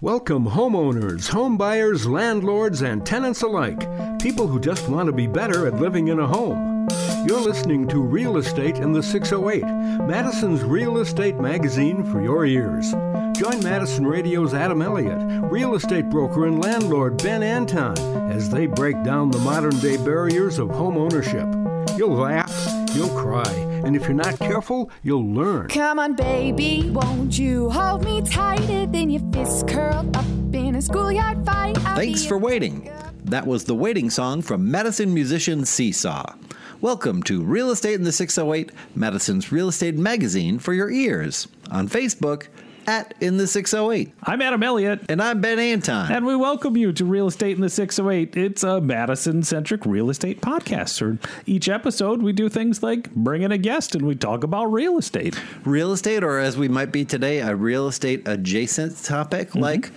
Welcome, homeowners, homebuyers, landlords, and tenants alike. People who just want to be better at living in a home. You're listening to Real Estate in the 608, Madison's real estate magazine for your ears. Join Madison Radio's Adam Elliott, real estate broker and landlord Ben Anton, as they break down the modern day barriers of home ownership. You'll laugh, you'll cry, and if you're not careful, you'll learn. Come on, baby, won't you hold me tighter than your fists curled up in a schoolyard fight? I'll Thanks for waiting. That was the waiting song from Madison musician Seesaw. Welcome to Real Estate in the 608, Madison's real estate magazine for your ears. On Facebook, at In the 608. I'm Adam Elliott, And I'm Ben Anton. and we welcome you to Real Estate in the 608. It's a Madison centric real estate podcast. So each episode, we do things like bring in a guest and we talk about real estate. real estate, or as we might be today, a real estate adjacent topic Mm-hmm. like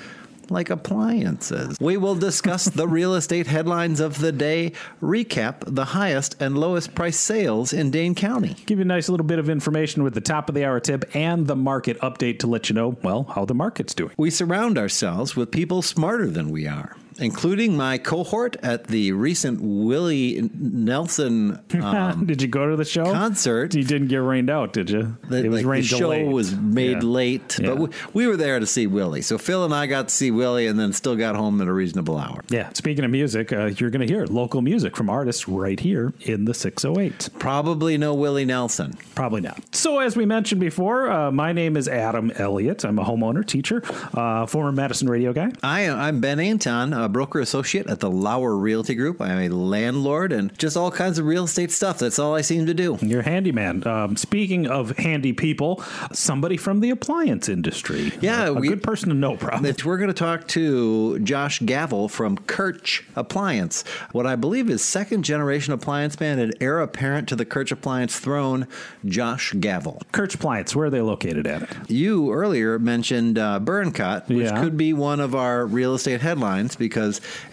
like appliances. We will discuss the real estate headlines of the day, recap the highest and lowest price sales in Dane County. Give you a nice little bit of information with the top of the hour tip and the market update to let you know, well, how the market's doing. We surround ourselves with people smarter than we are, including my cohort at the recent Willie Nelson um, did you go to the show? concert. You didn't get rained out, did you? The, it was like, rain the show was made Yeah. late, Yeah. but we, we were there to see Willie. So Phil and I got to see Willie, and then still got home at a reasonable hour. Yeah, speaking of music, uh, you're going to hear local music from artists right here in the 608. Probably no Willie Nelson. Probably not. So, as we mentioned before, uh, my name is Adam Elliott. I'm a homeowner, teacher, uh, former Madison radio guy. I am, I'm Ben Anton, broker associate at the Lauer Realty Group. I'm a landlord and just all kinds of real estate stuff. That's all I seem to do. You're a handyman. Um, speaking of handy people, somebody from the appliance industry. Yeah, a, a we- good person to know, probably. We're going to talk to Josh Gavel from Kirch Appliance, what I believe is second generation appliance man and heir apparent to the Kirch Appliance throne, Josh Gavel. Kirch Appliance, where are they located at? You earlier mentioned uh, Burncut, which Yeah. could be one of our real estate headlines because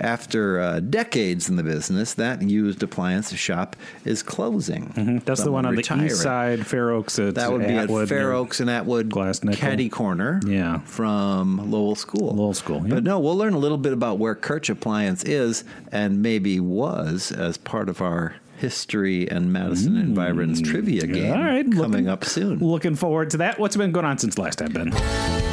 after uh, decades in the business, that used appliance shop is closing. That's the one on retiring. the east side, Fair Oaks. At That would be Atwood, at Fair Oaks and Atwood Glass. Caddy Corner Yeah. from Lowell School. Lowell School, yeah. But no, we'll learn a little bit about where Kirch Appliance is and maybe was as part of our history and Madison and Environs trivia game Mm. All right, coming looking- up soon. Looking forward to that. What's been going on since last time, Ben?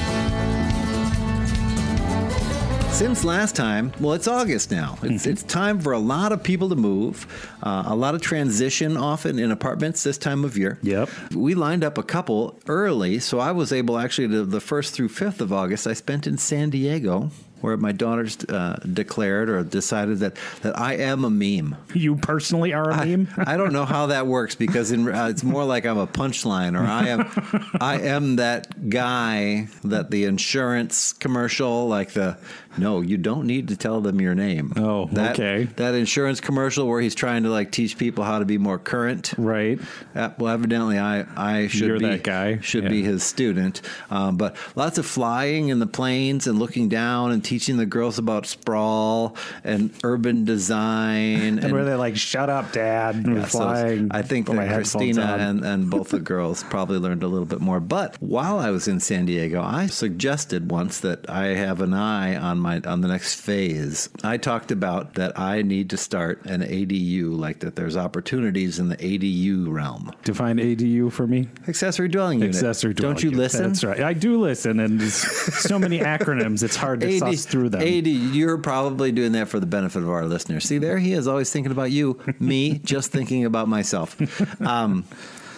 Since last time, well, it's August now. It's, Mm-hmm. it's time for a lot of people to move, uh, a lot of transition often in apartments this time of year. Yep. We lined up a couple early, so I was able actually to the 1st through 5th of August, I spent in San Diego. Where my daughters uh, declared or decided that, that I am a meme. You personally are a meme? I don't know how that works because in, uh, it's more like I'm a punchline, or I am, I am that guy that the insurance commercial, like the no, you don't need to tell them your name. Oh, that, okay. That insurance commercial where he's trying to like teach people how to be more current. right. Uh, well, evidently, I I should You're be that guy. Should be his student. Um, but lots of flying in the planes and looking down and teaching the girls about sprawl and urban design And, where they're like, shut up, dad. We're yeah, so flying. I think that Christina and, and both the girls probably learned a little bit more. But while I was in San Diego, I suggested once that I have an eye on my on the next phase. I talked about that I need to start an ADU, like that there's opportunities in the ADU realm. Define ADU for me. Accessory dwelling unit. Accessory dwelling Don't you unit. listen? That's right. I do listen, and there's so many acronyms, it's hard to suss through them. AD, you're probably doing that for the benefit of our listeners. See, there he is, always thinking about you. Me, just thinking about myself. Um,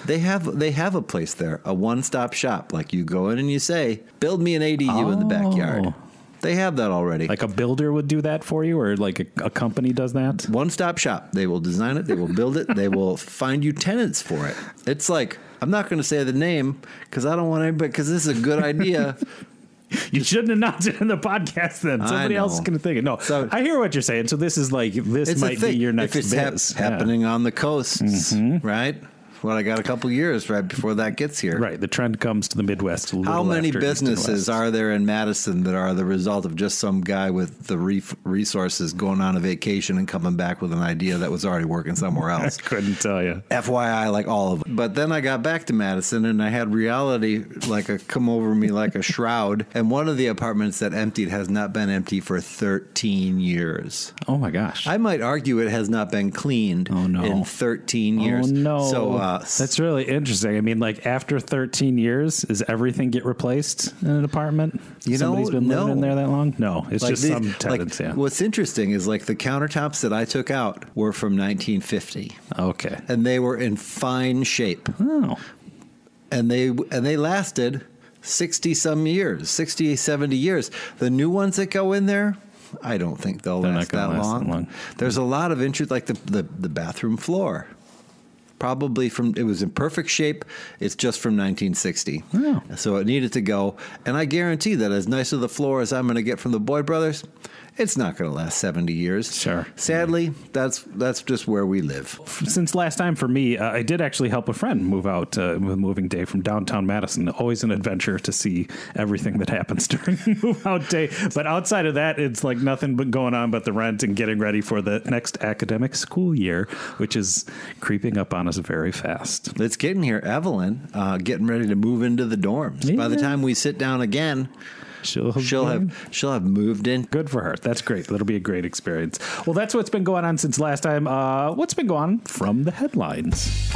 they have they have a place there, a one stop shop. Like you go in and you say, "Build me an ADU in the backyard." They have that already. Like a builder would do that for you, or like a, a company does that. one stop shop. They will design it. They will build it. They will find you tenants for it. It's like I'm not going to say the name because I don't want anybody. Because this is a good idea. You shouldn't announce it in the podcast. Then somebody else is going to think it. No, So- I hear what you're saying. So this is like this might be your next if it's hap- biz. Yeah. Mm-hmm. happening on the coasts, right? Well, I got a couple years right before that gets here. Right. The trend comes to the Midwest. How many businesses are there in Madison that are the result of just some guy with the re- resources going on a vacation and coming back with an idea that was already working somewhere else? I couldn't tell you. FYI, like all of them. But then I got back to Madison and I had reality like a come over me like a shroud. And one of the apartments that emptied has not been empty for 13 years. Oh my gosh. I might argue it has not been cleaned Oh, no. in 13 years. Oh no! So uh, that's really interesting. I mean, like after 13 years, does everything get replaced in an apartment? You know, Somebody's been living in there that long? No, it's like just these- some like, yeah. What's interesting is like the countertops that I took out were from 1950, Okay. and they were in fine shape, Oh, and they and they lasted 60 some years, 60, 70 years. The new ones that go in there. I don't think they'll They're last, that, last long. that long. There's a lot of interest, like the, the the bathroom floor, probably from it was in perfect shape. It's just from 1960, Oh. so it needed to go. And I guarantee that as nice of the floor as I'm going to get from the Boyd Brothers, it's not going to last 70 years. Sure. Sadly, that's that's just where we live. since last time for me, uh, I did actually help a friend move out uh, with moving day from downtown Madison. Always an adventure to see everything that happens during move out day. But outside of that, it's like nothing but going on but the rent and getting ready for the next academic school year, which is creeping up on us very fast. It's getting here. Evelyn uh, getting ready to move into the dorms. By the time we sit down again, She'll, she'll have she'll have moved in. Good for her. That's great. That'll be a great experience. Well, that's what's been going on since last time. Uh, what's been going on from the headlines?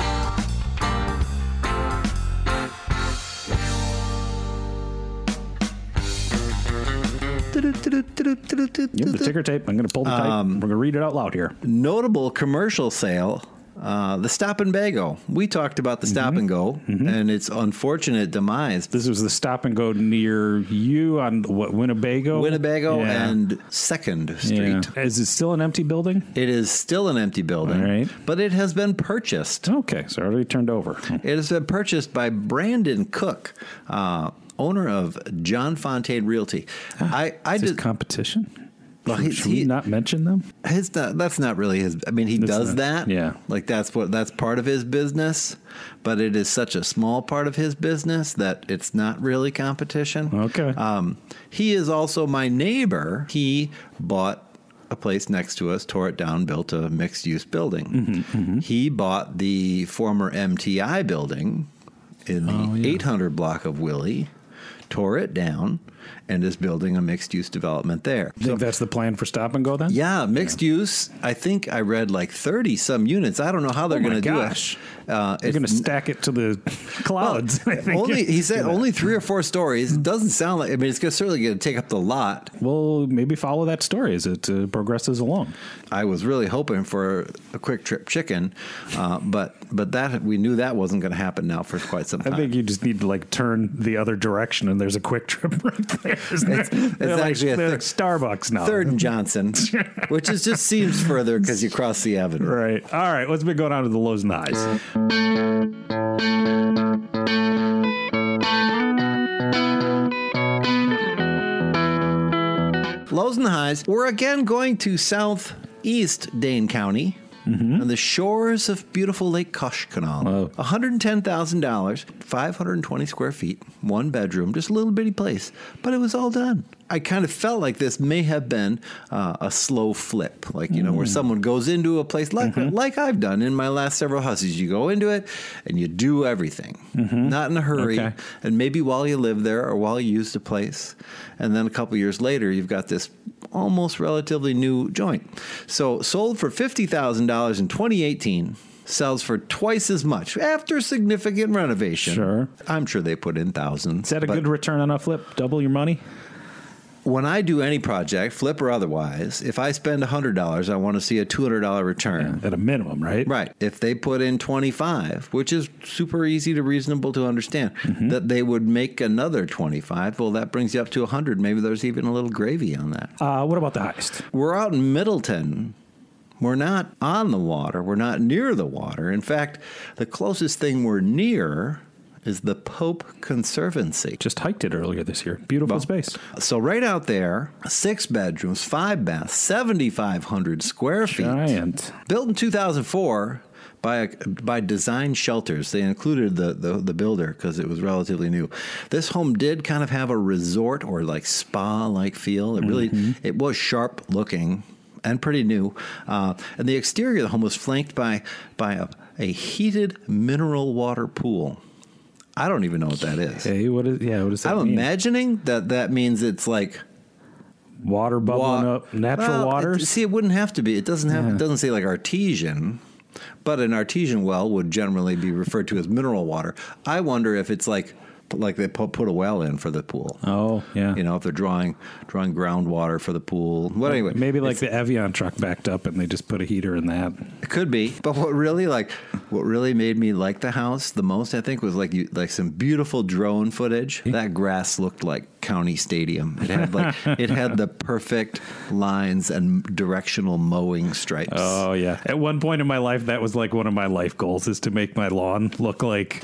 The ticker tape. I'm going to pull the tape. Um, We're going to read it out loud here. notable commercial sale. Uh, the Stop and Bago. We talked about the Stop and Go and its unfortunate demise. This was the stop and go near you on what Winnebago, Winnebago Yeah. and Second Yeah. Street. Is it still an empty building? It is still an empty building, All right. but it has been purchased. Okay, so already turned over. It has been purchased by Brandon Cook, uh, owner of John Fontaine Realty. I, I Is did. competition? Well, Should, he- we not mention them? His not, that's not really his. I mean, he It's does not- that. yeah. like that's what that's part of his business, but it is such a small part of his business that it's not really competition. Okay. Um, he is also my neighbor. He bought a place next to us, tore it down, built a mixed use building. Mm-hmm, He bought the former MTI building in the Oh, yeah. 800 block of Willie, tore it down, and is building a mixed use development there. Think that's the plan for stop and go then? Yeah, mixed use. I think I read like thirty some units. I don't know how they're Oh going to do it. Uh, They're going to stack it to the clouds. I think only he said only three or four stories. It doesn't sound like. I mean, it's certainly going to take up the lot. Well, maybe follow that story as it uh, progresses along. I was really hoping for a quick trip chicken, uh, but but that we knew that wasn't going to happen now for quite some time. I think you just need to like turn the other direction, and there's a quick trip right there. There? It's- They're like, actually a like Starbucks now. Third and Johnson, which is just seems further because you cross the avenue. Right. All right. What's been going on with the lows and highs? Lows and highs. We're again going to southeast Dane County. Mm-hmm. On the shores of beautiful Lake Koshkonong. Wow. $110,000, 520 square feet, one bedroom, just a little bitty place. But it was all done. I kind of felt like this may have been uh, a slow flip, like, you know, where mm. someone goes into a place like, mm-hmm. like I've done in my last several houses. You go into it and you do everything, mm-hmm. not in a hurry. Okay. And maybe while you live there or while you use the place. And then a couple years later, you've got this almost relatively new joint. So sold for $50,000 in 2018. Sells for twice as much after significant renovation. Sure. I'm sure they put in thousands. Is that a good return on a flip? Double your money? When I do any project, flip or otherwise, if I spend $100, I want to see a $200 return. At a minimum, right? Right. If they put in 25, which is super easy to reasonable to understand, Mm-hmm. that they would make another 25, well, that brings you up to 100. Maybe there's even a little gravy on that. Uh, what about the heist? We're out in Middleton. We're not on the water. We're not near the water. In fact, the closest thing we're near is the Pope Conservancy. Just hiked it earlier this year. Beautiful space. So right out there, six bedrooms, five baths, 7,500 square feet. Giant. Built in 2004, by by Design Shelters. They included the the, the builder because it was relatively new. This home did kind of have a resort or like spa like feel. It really it was sharp looking and pretty new. Uh, and the exterior of the home was flanked by by a, a heated mineral water pool. I don't even know what that is. Hey, what is? Yeah, what does that I'm mean? imagining that that means it's like Water bubbling wa- up, natural Well, waters. see, it wouldn't have to be. It doesn't have. Yeah. It doesn't say like artesian, but an artesian well would generally be referred to as mineral water. I wonder if it's like like they put, put a well in for the pool. oh, yeah. You know, if they're drawing drawing groundwater for the pool. Well, anyway, Maybe like the Evian truck backed up and they just put a heater in that. It could be, but what really like what really made me like the house the most, I think, was like you like some beautiful drone footage. That grass looked like county stadium. It had like it had the perfect lines and directional mowing stripes. Oh yeah. At one point in my life, that was like one of my life goals is to make my lawn look like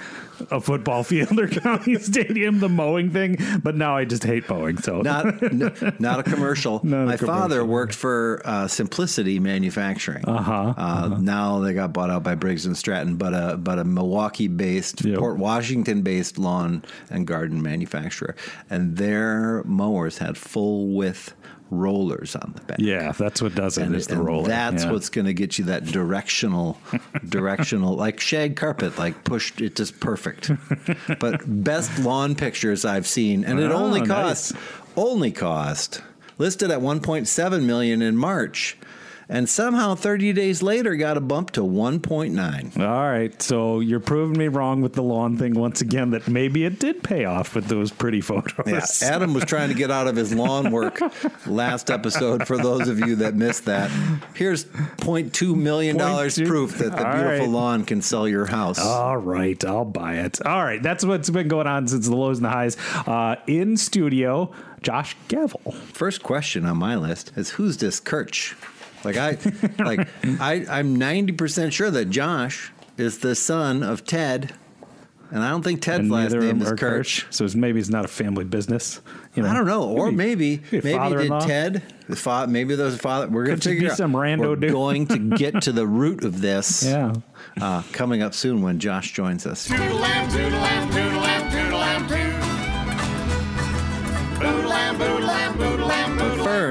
a football field or county stadium, the mowing thing. But now I just hate mowing. So Not, not a commercial. Not a My father worked for uh, Simplicity Manufacturing. Uh-huh, Uh, Now they got bought out by Briggs and Stratton, but a but a Milwaukee-based, Yep. Port Washington-based lawn and garden manufacturer, and their mowers had full width rollers on the back. yeah, that's what does it. And, is the roller. that's yeah. what's going to get you that directional, directional, like shag carpet, like pushed. It just perfect. but best lawn pictures I've seen, and it Oh, only nice. only cost listed at 1.7 million in March, and somehow 30 days later got a bump to 1.9. All right, so you're proving me wrong with the lawn thing once again. That maybe it did pay off with those pretty photos. Yeah, Adam was trying to get out of his lawn work last episode. For those of you that missed that, here's 0.2 million dollars proof that the All beautiful right. lawn can sell your house. All right, I'll buy it. All right, that's what's been going on since the lows and the highs. Uh, in studio, Josh Gavel. First question on my list is who's this Kirch? Like I, like I, I'm ninety percent sure that Josh is the son of Ted, and I don't think Ted's And last neither of name them is are Kirch. Kirsch, so it's, maybe it's not a family business. You I don't know, or maybe maybe maybe did father-in-law? Ted the father? Maybe there's a father. We're gonna Could just figure be out. some rando We're dude. going to get to the root of this. Yeah. uh, coming up soon when Josh joins us. Toodle-lam, toodle-lam, toodle-lam, toodle-lam, toot. Boodle-lam, boodle-lam, boodle-lam, boodle-lam.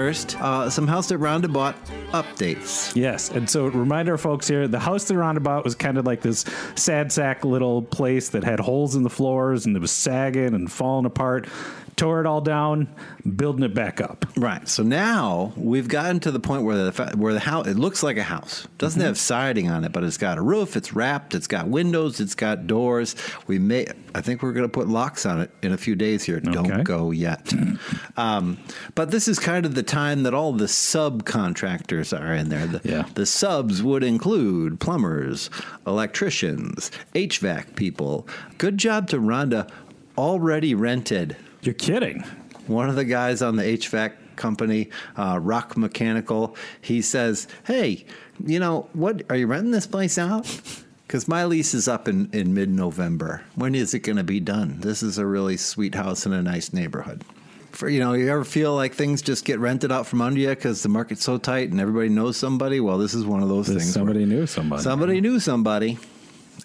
First, uh, some house that Rhonda bought updates. Yes, and so remind our folks here: the house they're on was kind of like this sad sack little place that had holes in the floors and it was sagging and falling apart. Tore it all down, building it back up. Right. So now we've gotten to the point where the where the house it looks like a house. Doesn't Mm-hmm. have siding on it, but it's got a roof. It's wrapped. It's got windows. It's got doors. We may. I think we're going to put locks on it in a few days here. Okay. Don't go yet. um, but this is kind of the time that all the subcontractors are in there. The, Yeah. the subs would include plumbers, electricians, HVAC people. Good job to Rhonda. Already rented You're kidding. one of the guys on the HVAC company, uh, Rock Mechanical, he says, "Hey, you know what? Are you renting this place out? Because my lease is up in in mid November. When is it going to be done? This is a really sweet house in a nice neighborhood." For, you know, you ever feel like things just get rented out from under you because the market's so tight and everybody knows somebody? Well, this is one of those things. somebody knew somebody. Somebody knew somebody,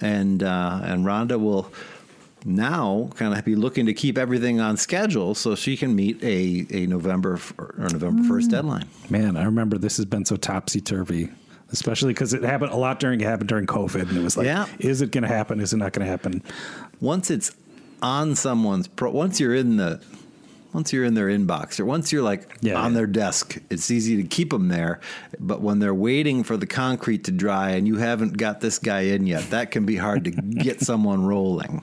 and uh, and Rhonda will now kind of be looking to keep everything on schedule so she can meet a, a November f- or November first mm. deadline. Man, I remember this has been so topsy turvy, especially because it happened a lot during it happened during COVID, and it was like, Yeah. is it going to happen? Is it not going to happen? Once it's on someone's pro, once you're in the once you're in their inbox or once you're like Yeah, on yeah. their desk, it's easy to keep them there. But when they're waiting for the concrete to dry and you haven't got this guy in yet, that can be hard to get someone rolling.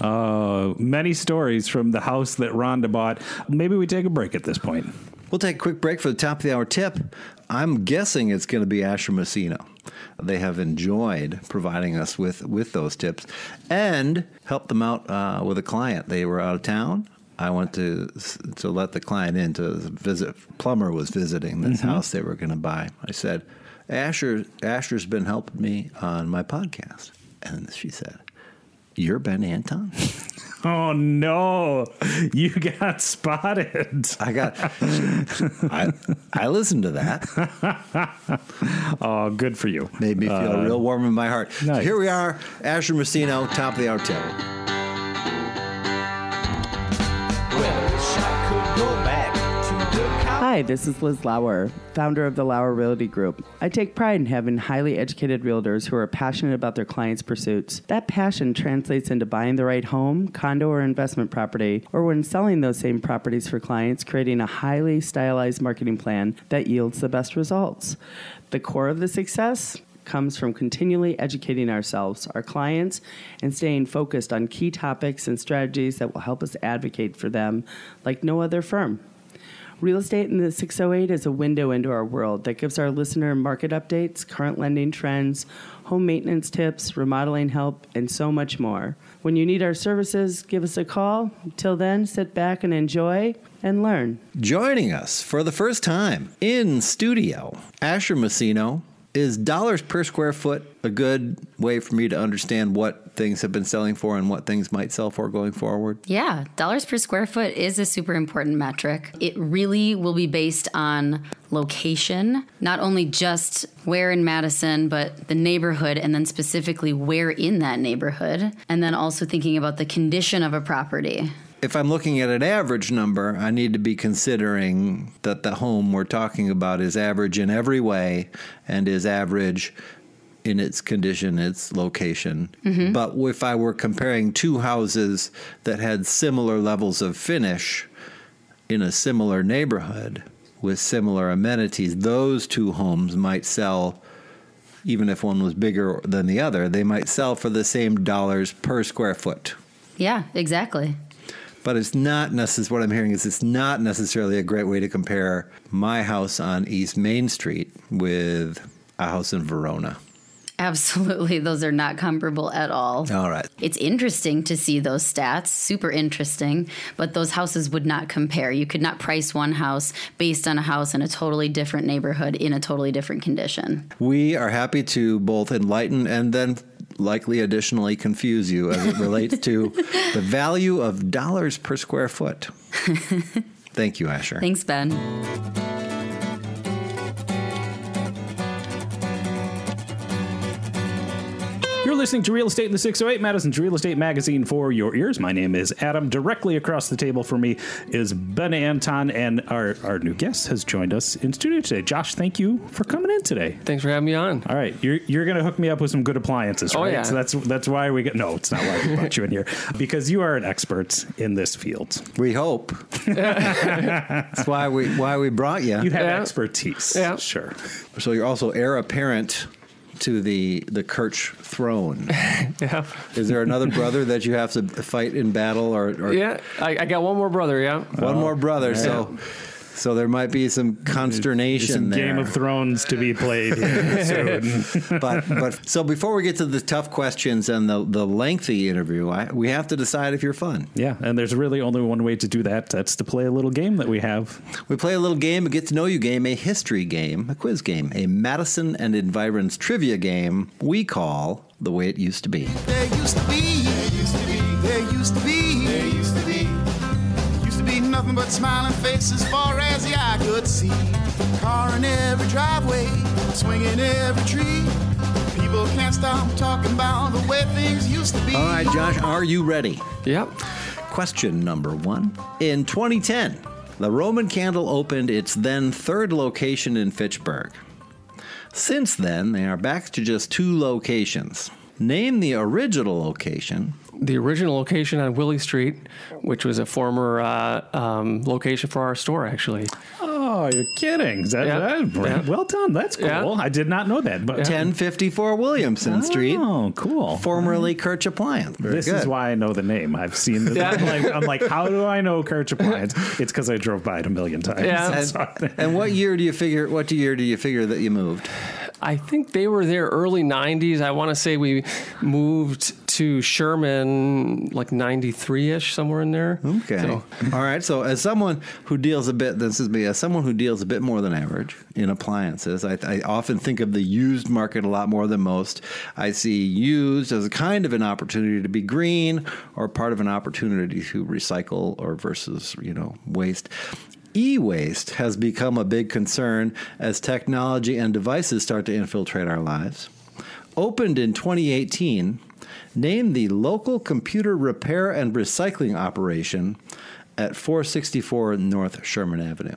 Uh, many stories from the house that Rhonda bought. Maybe we take a break at this point. We'll take a quick break for the top of the hour tip. I'm guessing it's going to be Asher Messino. They have enjoyed providing us with, with those tips and helped them out uh, with a client. They were out of town. I went to to let the client in to visit. Plumber was visiting this house they were going to buy. I said, "Asher, Asher's been helping me on my podcast," and she said, "You're Ben Anton." Oh no, you got spotted. I got. I, I listened to that. Oh, good for you. Made me feel uh, real warm in my heart. nice. Here we are, Asher Messino, top of the hour table. Hi, this is Liz Lauer, founder of the Lauer Realty Group. I take pride in having highly educated realtors who are passionate about their clients' pursuits. That passion translates into buying the right home, condo, or investment property, or when selling those same properties for clients, creating a highly stylized marketing plan that yields the best results. The core of the success comes from continually educating ourselves, our clients, and staying focused on key topics and strategies that will help us advocate for them like no other firm. Real Estate in the 608 is a window into our world that gives our listener market updates, current lending trends, home maintenance tips, remodeling help, and so much more. When you need our services, give us a call. Till then, sit back and enjoy and learn. Joining us for the first time in studio, Asher Messino. Is dollars per square foot a good way for me to understand what things have been selling for and what things might sell for going forward? Yeah, dollars per square foot is a super important metric. It really will be based on location, not only just where in Madison, but the neighborhood, and then specifically where in that neighborhood, and then also thinking about the condition of a property. If I'm looking at an average number, I need to be considering that the home we're talking about is average in every way and is average in its condition, its location. Mm-hmm. But if I were comparing two houses that had similar levels of finish in a similar neighborhood with similar amenities, those two homes might sell even if one was bigger than the other, they might sell for the same dollars per square foot. Yeah, exactly. But it's not necessarily what I'm hearing is it's not necessarily a great way to compare my house on East Main Street with a house in Verona. Absolutely. Those are not comparable at all. All right. It's interesting to see those stats, super interesting, but those houses would not compare. You could not price one house based on a house in a totally different neighborhood in a totally different condition. We are happy to both enlighten and then likely additionally confuse you as it relates to the value of dollars per square foot. Thank you, Asher. Thanks, Ben. You're listening to Real Estate in the 608, Madison's Real Estate Magazine for your ears. My name is Adam. Directly across the table from me is Ben Anton, and our, our new guest has joined us in studio today. Josh, thank you for coming in today. Thanks for having me on. All right, you're you're gonna hook me up with some good appliances, Oh, right? yeah. So that's that's why we get. No, it's not why we brought you in here because you are an expert in this field. We hope. That's why we why we brought you. You have Yeah. expertise. Yeah. sure. So you're also heir apparent to the the Kirch throne. Yeah, Is there another brother that you have to fight in battle, or, or yeah. I, I got one more brother. Yeah, one more brother? So so there might be some consternation Some there. Game of Thrones to be played here soon. but but so before we get to the tough questions and the the lengthy interview, I, we have to decide if you're fun. Yeah, and there's really only one way to do that. That's to play a little game that we have. We play a little game, a get to know you game, a history game, a quiz game, a Madison and Environs trivia game. We call the way it used to be. There used to be, there used to be, there used to be, but smiling faces far as the eye could see. Car in every driveway, swinging every tree. People can't stop talking about the way things used to be. All right, Josh, are you ready? yep. Question number one. In 2010, the Roman Candle opened its then third location in Fitchburg. Since then, they are back to just two locations. Name the original location. The original location on Willie Street, which was a former uh, um, location for our store, actually. Oh, you're kidding? Is that, Yeah. that- Yeah. well done? That's cool. Yeah. I did not know that. But 1054 Williamson Street, Oh, cool. formerly Kirch Appliance. Very this good. is why I know the name. I've seen this. Yeah. I'm, like, I'm like, how do I know Kirch Appliance? It's because I drove by it a million times. Yeah. And, and what year do you figure? What year do you figure that you moved? I think they were there early 90s. I want to say we moved to Sherman like 93 ish, somewhere in there. Okay. So, All right. So, as someone who deals a bit, this is me, as someone who deals a bit more than average in appliances, I, I often think of the used market a lot more than most. I see used as a kind of an opportunity to be green or part of an opportunity to recycle or versus, you know, waste. E waste has become a big concern as technology and devices start to infiltrate our lives. Opened in 2018, named the local computer repair and recycling operation at 464 North Sherman Avenue.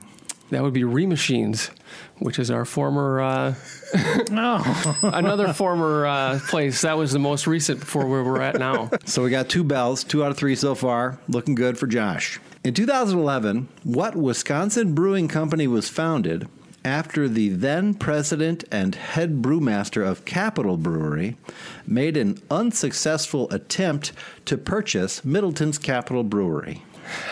that would be Remachines, which is our former, uh, Oh, another former uh, place. That was the most recent before where we're at now. So we got two bells, two out of three so far. Looking good for Josh. In 2011, what Wisconsin Brewing Company was founded after the then president and head brewmaster of Capital Brewery made an unsuccessful attempt to purchase Middleton's Capital Brewery.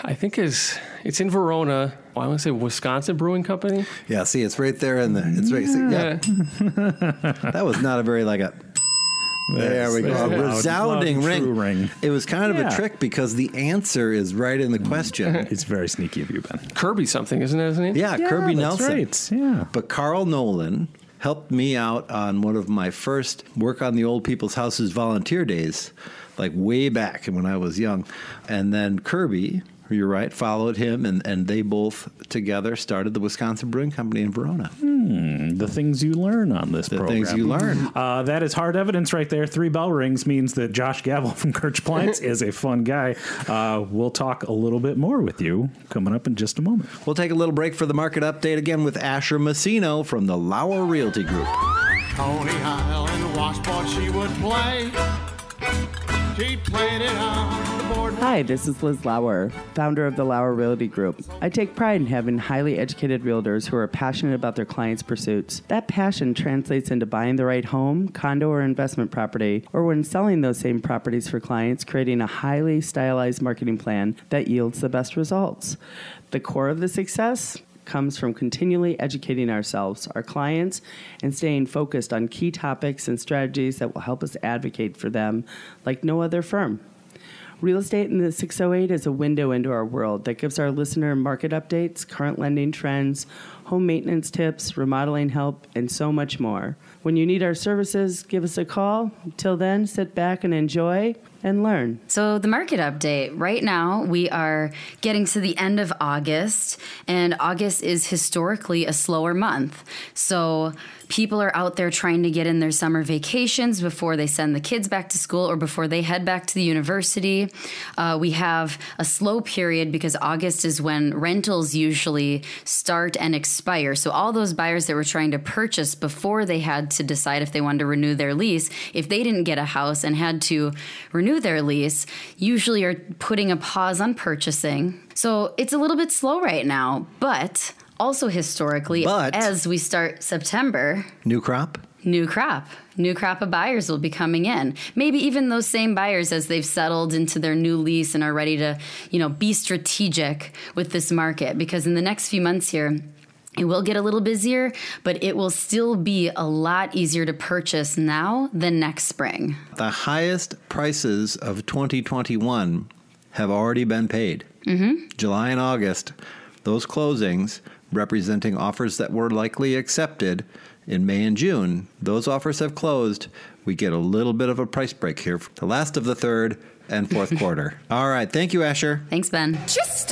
I think is it's in Verona. Why I want to say Wisconsin Brewing Company. Yeah, see, it's right there in the. It's right. see, yeah. That was not a very like a. There we go. A A loud- resounding ring. true ring. It was kind of Yeah. a trick because the answer is right in the mm. question. it's very sneaky of you, Ben. Kirby something, isn't it? Isn't it? Yeah, Kirby that's Nelson. right. Yeah. But Carl Nolen helped me out on one of my first work on the old people's houses volunteer days, like way back when I was young. And then Kirby, you're right, followed him, and, and they both together started the Wisconsin Brewing Company in Verona. The things you learn on this The program. things you learn. Uh, that is hard evidence right there. Three bell rings means that Josh Gavel from Kirch Appliance is a fun guy. Uh, we'll talk a little bit more with you coming up in just a moment. We'll take a little break for the market update again with Asher Messino from the Lauer Realty Group. Coney Island washboard she would play. Hi, this is Liz Lauer, founder of the Lauer Realty Group. I take pride in having highly educated realtors who are passionate about their clients' pursuits. That passion translates into buying the right home, condo, or investment property, or when selling those same properties for clients, creating a highly stylized marketing plan that yields the best results. The core of the success comes from continually educating ourselves, our clients, and staying focused on key topics and strategies that will help us advocate for them like no other firm. Real Estate in the 608 is a window into our world that gives our listener market updates, current lending trends, home maintenance tips, remodeling help, and so much more. When you need our services, give us a call. Till then, sit back and enjoy and learn. So, the market update right now, we are getting to the end of August, and August is historically a slower month. So, people are out there trying to get in their summer vacations before they send the kids back to school or before they head back to the university. Uh, we have a slow period because August is when rentals usually start and expire. So, all those buyers that were trying to purchase before they had to decide if they wanted to renew their lease, if they didn't get a house and had to renew their lease, usually are putting a pause on purchasing. So, it's a little bit slow right now, but also historically, But- as we start September, New crop? new crop. New crop of buyers will be coming in. Maybe even those same buyers as they've settled into their new lease and are ready to, you know, be strategic with this market because in the next few months here it will get a little busier, but it will still be a lot easier to purchase now than next spring. The highest prices of 2021 have already been paid. Mm-hmm. July and August, those closings representing offers that were likely accepted in May and June, those offers have closed. We get a little bit of a price break here for the last of the third and fourth quarter. All right. Thank you, Asher. Thanks, Ben. Just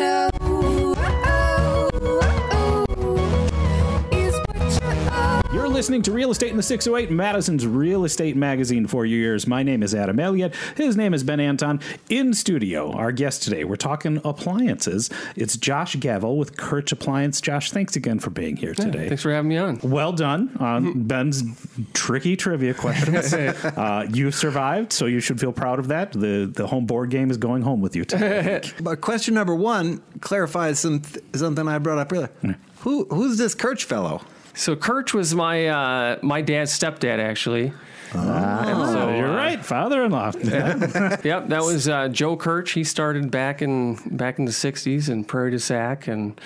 listening to Real Estate in the 608, Madison's real estate magazine for your ears. My name is Adam Elliott. His name is Ben Anton. In studio, our guest today, we're talking appliances. It's Josh Gavel with Kirch Appliance. Josh, thanks again for being here today. Thanks for having me on. Well done on Ben's tricky trivia questions. uh, you survived, so you should feel proud of that. The the home board game is going home with you today. But question number one clarifies some something I brought up earlier. Who who's this Kirch fellow? So Kirch was my uh, my dad's stepdad, actually. so you're right, father-in-law. Yep, that was uh, Joe Kirch. He started back in back in the '60s in Prairie du Sac, and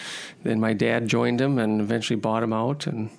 then my dad joined him and eventually bought him out and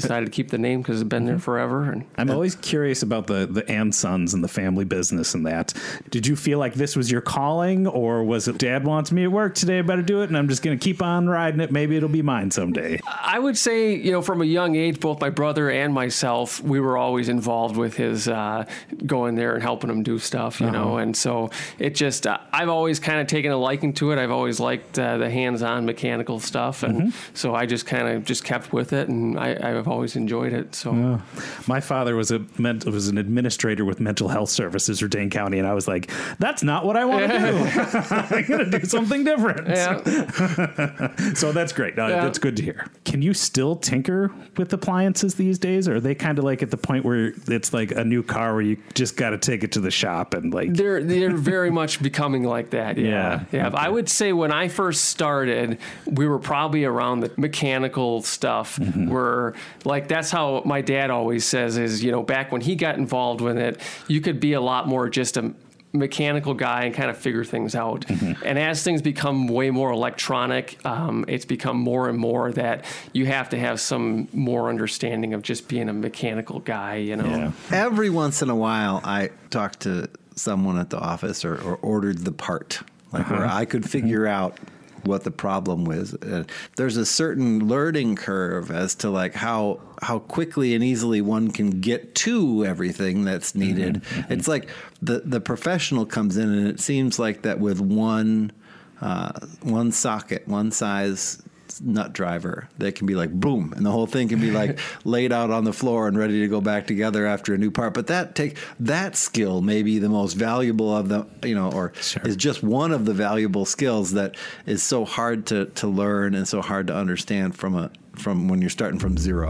decided to keep the name because it's been there forever. And I'm always curious about the the and sons and the family business and that. Did you feel like this was your calling, or was it Dad wants me to work today? I better do it, and I'm just going to keep on riding it. Maybe it'll be mine someday. I would say, you know, from a young age, both my brother and myself, we were always involved with his uh, going there and helping him do stuff, you know. And so it just, uh, I've always kind of taken a liking to it. I've always liked uh, the hands-on mechanical stuff, and so I just kind of just kept with it, and I, I've always enjoyed it. So My father was a was an administrator with mental health services for Dane County, and I was like, "That's not what I want to do. I'm going to do something different." yeah, So that's great. Uh, Yeah. That's good to hear. Can you still tinker with appliances these days, or are they kind of like at the point where it's like a new car where you just got to take it to the shop and like? they're they're very much becoming like that. Yeah, Yeah, yeah. I would say when I first started, we were probably around the mechanical stuff. Where like that's how my dad always says is you know back when he got involved with it, you could be a lot more just a mechanical guy and kind of figure things out. And as things become way more electronic, um, it's become more and more that you have to have some more understanding of just being a mechanical guy. You know. Yeah. Every once in a while, I talk to someone at the office or, or ordered the part, like where I could figure out what the problem was. Uh, there's a certain learning curve as to like how how quickly and easily one can get to everything that's needed. It's like the the professional comes in, and it seems like that with one uh, one socket, one size nut driver that can be like boom and the whole thing can be like laid out on the floor and ready to go back together after a new part. But that take that skill may be the most valuable of the you know or is just one of the valuable skills that is so hard to to learn and so hard to understand from a from when you're starting from zero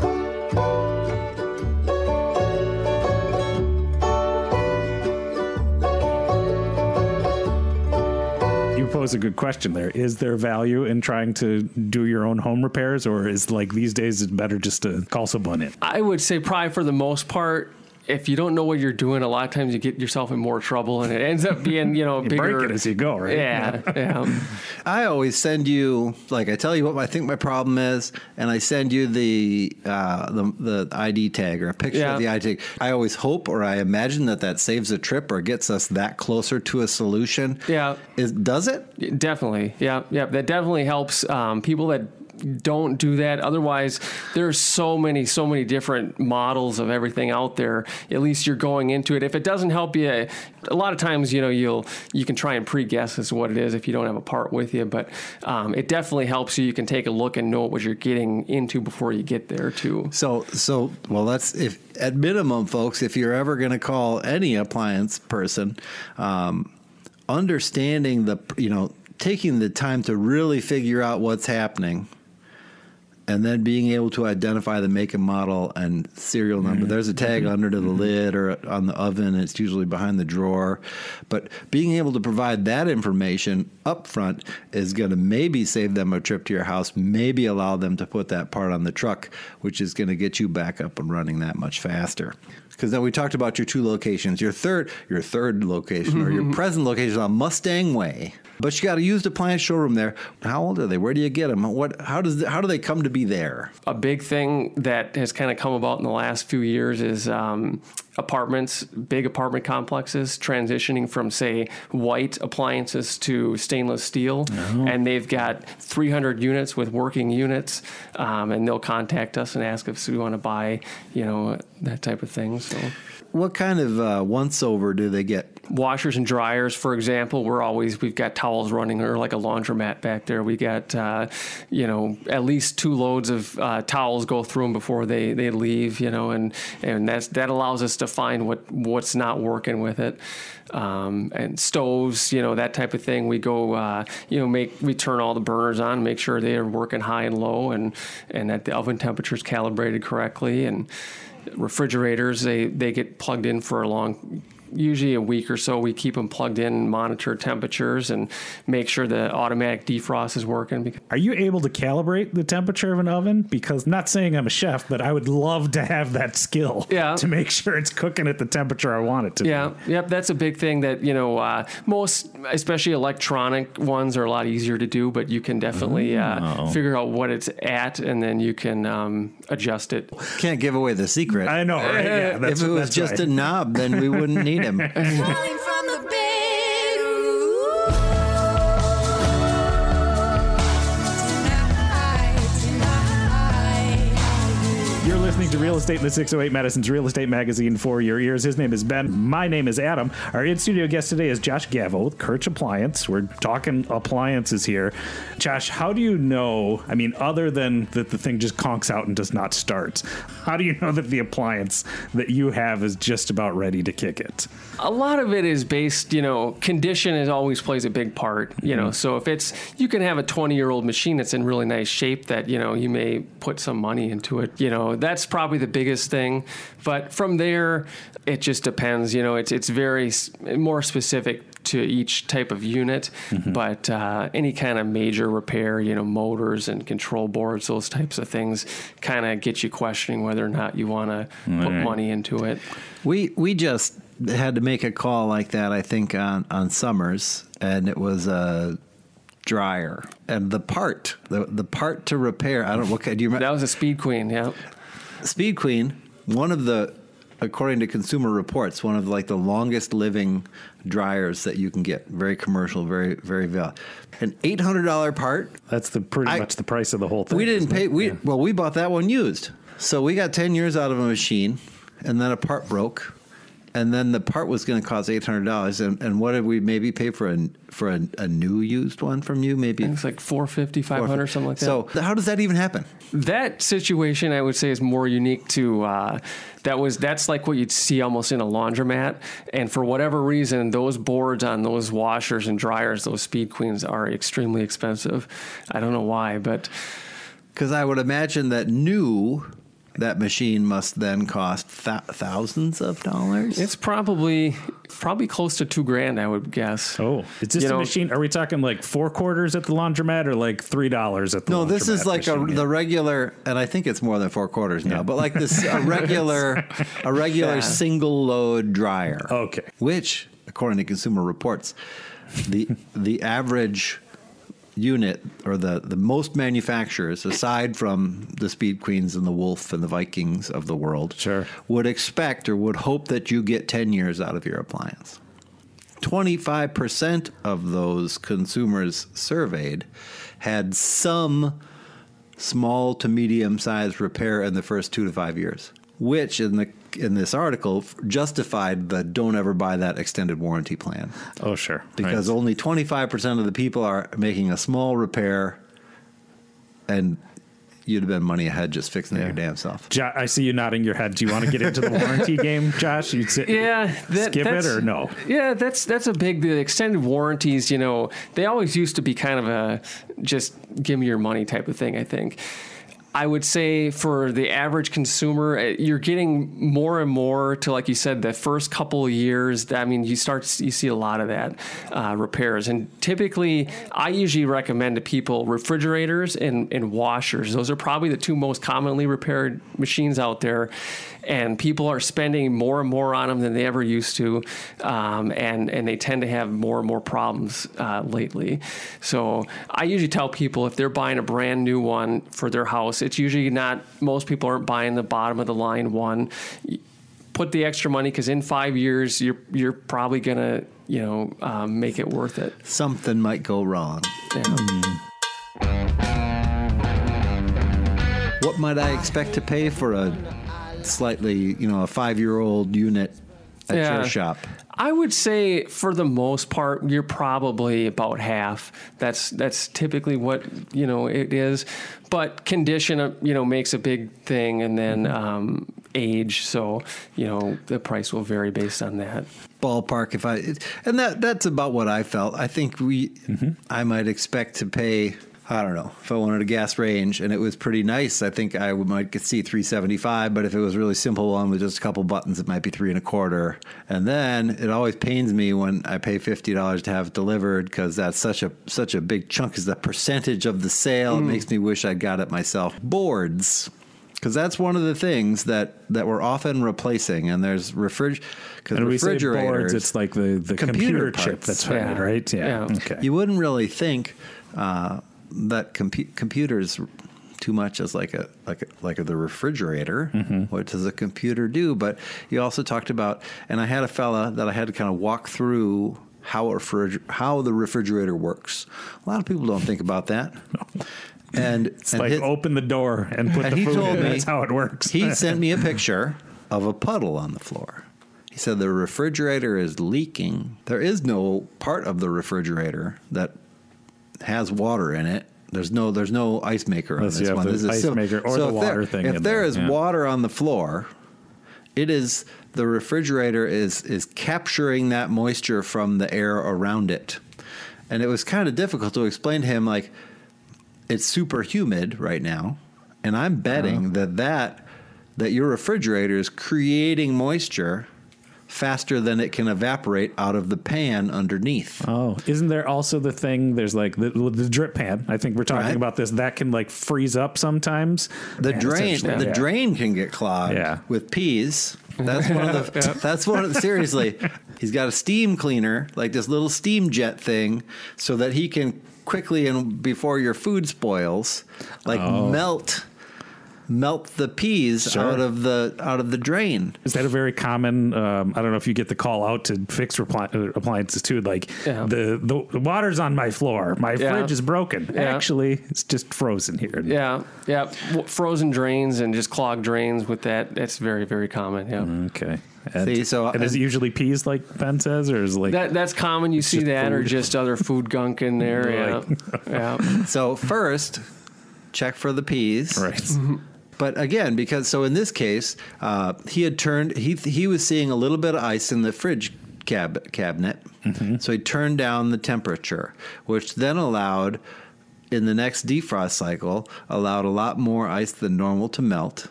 You pose a good question there. Is there value in trying to do your own home repairs, or is like these days it's better just to call someone in? I would say probably for the most part, if you don't know what you're doing, a lot of times you get yourself in more trouble, and it ends up being you know You bigger. break it as you go, right? Yeah, yeah. I always send you like I tell you what I think my problem is, and I send you the uh, the the ID tag or a picture Yeah. of the ID tag. I always hope or I imagine that that saves a trip or gets us that closer to a solution. Yeah. is does it? Definitely, yeah, yeah. That definitely helps um, people that don't do that. Otherwise, there's so many, so many different models of everything out there. At least you're going into it. If it doesn't help you, a lot of times, you know, you'll you can try and pre-guess as what it is if you don't have a part with you. But um, it definitely helps you. You can take a look and know what you're getting into before you get there too. So so well that's if at minimum, folks, if you're ever going to call any appliance person, um, understanding the you know taking the time to really figure out what's happening and then being able to identify the make and model and serial number. There's a tag mm-hmm. under to the mm-hmm. lid or on the oven. It's usually behind the drawer. But being able to provide that information up front is going to maybe save them a trip to your house, maybe allow them to put that part on the truck, which is going to get you back up and running that much faster. Because then we talked about your two locations, your third, your third location or your mm-hmm. present location on Mustang Way. But you got to use the appliance showroom there. How old are they? Where do you get them? What? How does? How do they come to be there? a big thing that has kind of come about in the last few years is um, apartments, big apartment complexes transitioning from, say, white appliances to stainless steel. And they've got 300 units with working units. Um, and they'll contact us and ask us if we want to buy, you know, that type of thing. So What kind of uh, once over do they get? washers and dryers, for example, we're always we've got towels running or like a laundromat back there. We got uh, you know at least two loads of uh, towels go through them before they, they leave. You know, and and that's that allows us to find what what's not working with it. Um, and stoves, you know, that type of thing. We go, uh, you know, make we turn all the burners on, make sure they are working high and low, and and that the oven temperature is calibrated correctly, and refrigerators they they get plugged in for a long usually a week or so, we keep them plugged in, monitor temperatures, and make sure the automatic defrost is working. Are you able to calibrate the temperature of an oven? Because not saying I'm a chef, but I would love to have that skill Yeah. to make sure it's cooking at the temperature I want it to. Yeah, yep, that's a big thing that you know uh, most, especially electronic ones, are a lot easier to do. But you can definitely uh, figure out what it's at, and then you can um, adjust it. Can't give away the secret. I know, right? Yeah, that's, if it was just right. a knob, then we wouldn't need him. Real Estate in the 608 Madison's Real Estate Magazine for your ears. His name is Ben. My name is Adam. Our in studio guest today is Josh Gavel with Kirch Appliance. We're talking appliances here. Josh, how do you know? I mean, other than that the thing just conks out and does not start, how do you know that the appliance that you have is just about ready to kick it? A lot of it is based, you know, condition is always plays a big part, you know. So if it's you can have a 20 year old machine that's in really nice shape that you know you may put some money into it, you know. That's probably the biggest thing. But from there, it just depends. You know, it's it's very more specific to each type of unit. But uh, any kind of major repair, you know, motors and control boards, those types of things, kind of get you questioning whether or not you want to put right. money into it. We we just had to make a call like that. I think on on Summers, and it was a dryer, and the part the the part to repair. I don't. What kind- do you remember? That was a Speed Queen, yeah. Speed Queen, one of the, according to Consumer Reports, one of like the longest living dryers that you can get. Very commercial, very very val. An eight hundred dollar part. That's the pretty I- much the price of the whole thing. We didn't isn't pay. it? We Yeah. well, we bought that one used. So we got ten years out of a machine, and then a part broke, and then the part was going to cost eight hundred dollars. And, and what did we maybe pay for a for a, a new used one from you? Maybe It's like 450, 500, something like that. So how does that even happen? that situation, I would say, is more unique to uh, that was that's like what you'd see almost in a laundromat. And for whatever reason, those boards on those washers and dryers, those Speed Queens, are extremely expensive. I don't know why, but Because I would imagine that new that machine must then cost th- thousands of dollars. it's probably probably close to two grand, I would guess. Oh, is this You a know- machine? Are we talking like four quarters at the laundromat or like three dollars at the no, this is laundromat like a, machine? the regular, and I think it's more than four quarters now. Yeah. But like this, a regular, a regular Yeah. single load dryer. Okay. Which, according to Consumer Reports, the the average unit or the, the most manufacturers, aside from the Speed Queens and the Wolf and the Vikings of the world, Sure. would expect or would hope that you get 10 years out of your appliance. 25% of those consumers surveyed had some small to medium sized repair in the first two to five years, which in the in this article justified the don't ever buy that extended warranty plan oh, sure. because Right. only 25% of the people are making a small repair and you'd have been money ahead just fixing it your damn self. Jo- I see you nodding your head. Do you want to get into the warranty game, Josh? You'd say, Yeah, that, skip it that's- or no? Yeah, that's that's a big. The extended warranties, you know, they always used to be kind of a just give me your money type of thing. I think. I would say for the average consumer, uh, you're getting more and more to, like you said, the first couple of years. I mean, you start you see a lot of that uh, repairs, and typically, I usually recommend to people refrigerators and, and washers. Those are probably the two most commonly repaired machines out there, and people are spending more and more on them than they ever used to, um, and and they tend to have more and more problems uh, lately. So I usually tell people if they're buying a brand new one for their house, it's usually not. Most people aren't buying the bottom of the line one. Put the extra money because in five years you're you're probably gonna you know um, make it worth it. Something might go wrong. Yeah. What might I expect to pay for a slightly, you know, a five year old unit at Yeah. your shop? I would say for the most part, you're probably about half. That's that's typically what you know it is. But condition, uh, you know, makes a big thing, and then um, age. So you know, the price will vary based on that. Ballpark, if I, and that that's about what I felt. I think we, I might expect to pay I don't know if I wanted a gas range and it was pretty nice. I think I might get see 375, but if it was a really simple one with just a couple buttons, it might be three and a quarter. And then it always pains me when I pay fifty dollars to have it delivered because that's such a such a big chunk is the percentage of the sale. It makes me wish I got it myself. Boards. Because that's one of the things that, that we're often replacing, and there's refrig- cause And we say refrigerators. boards, it's like the, the Computer computer, chip that's Yeah. right, right? Yeah. Yeah. Okay. You wouldn't really think uh, that compu- computers too much as like a like a, like the refrigerator. Mm-hmm. What does a computer do? But you also talked about, and I had a fella that I had to kind of walk through how a refriger- how the refrigerator works. A lot of people don't think about that. And It's and like his- open the door and put and the he food told in. me That's how it works. he sent me a picture of a puddle on the floor. He said the refrigerator is leaking. There is no part of the refrigerator that has water in it. There's no there's no ice maker on Unless this one. This is ice maker or so the if there- water thing If in there there, is yeah. water on the floor, it is the refrigerator is is capturing that moisture from the air around it. And it was kind of difficult to explain to him like it's super humid right now, and I'm uh-huh. betting that that that your refrigerator is creating moisture faster than it can evaporate out of the pan underneath. Oh, isn't there also the thing? There's like the, the drip pan. I think we're talking Right. about this. That can like freeze up sometimes. The Yeah, drain, the yeah. drain can get clogged Yeah. with peas. That's one of the. That's one of the. Seriously, he's got a steam cleaner, like this little steam jet thing, so that he can quickly and before your food spoils, like Oh. melt, melt the peas Sure. out of the out of the drain. Is that a very common? Um, I don't know if you get the call out to fix repli- uh, appliances too. Like Yeah. the, the the water's on my floor. My Yeah. fridge is broken. Yeah. Actually, it's just frozen here. Yeah, yeah. W- Frozen drains and just clogged drains with that. That's very, very common. Yeah. Okay. And, See, so- and is it usually peas like Ben says, or is it like That that's common. You see just that, or just other food gunk in there. Yeah, yeah. So first, check for the peas. right? Mm-hmm. But again, because so in this case, uh, he had turned he he was seeing a little bit of ice in the fridge cab, cabinet, so he turned down the temperature, which then allowed in the next defrost cycle allowed a lot more ice than normal to melt.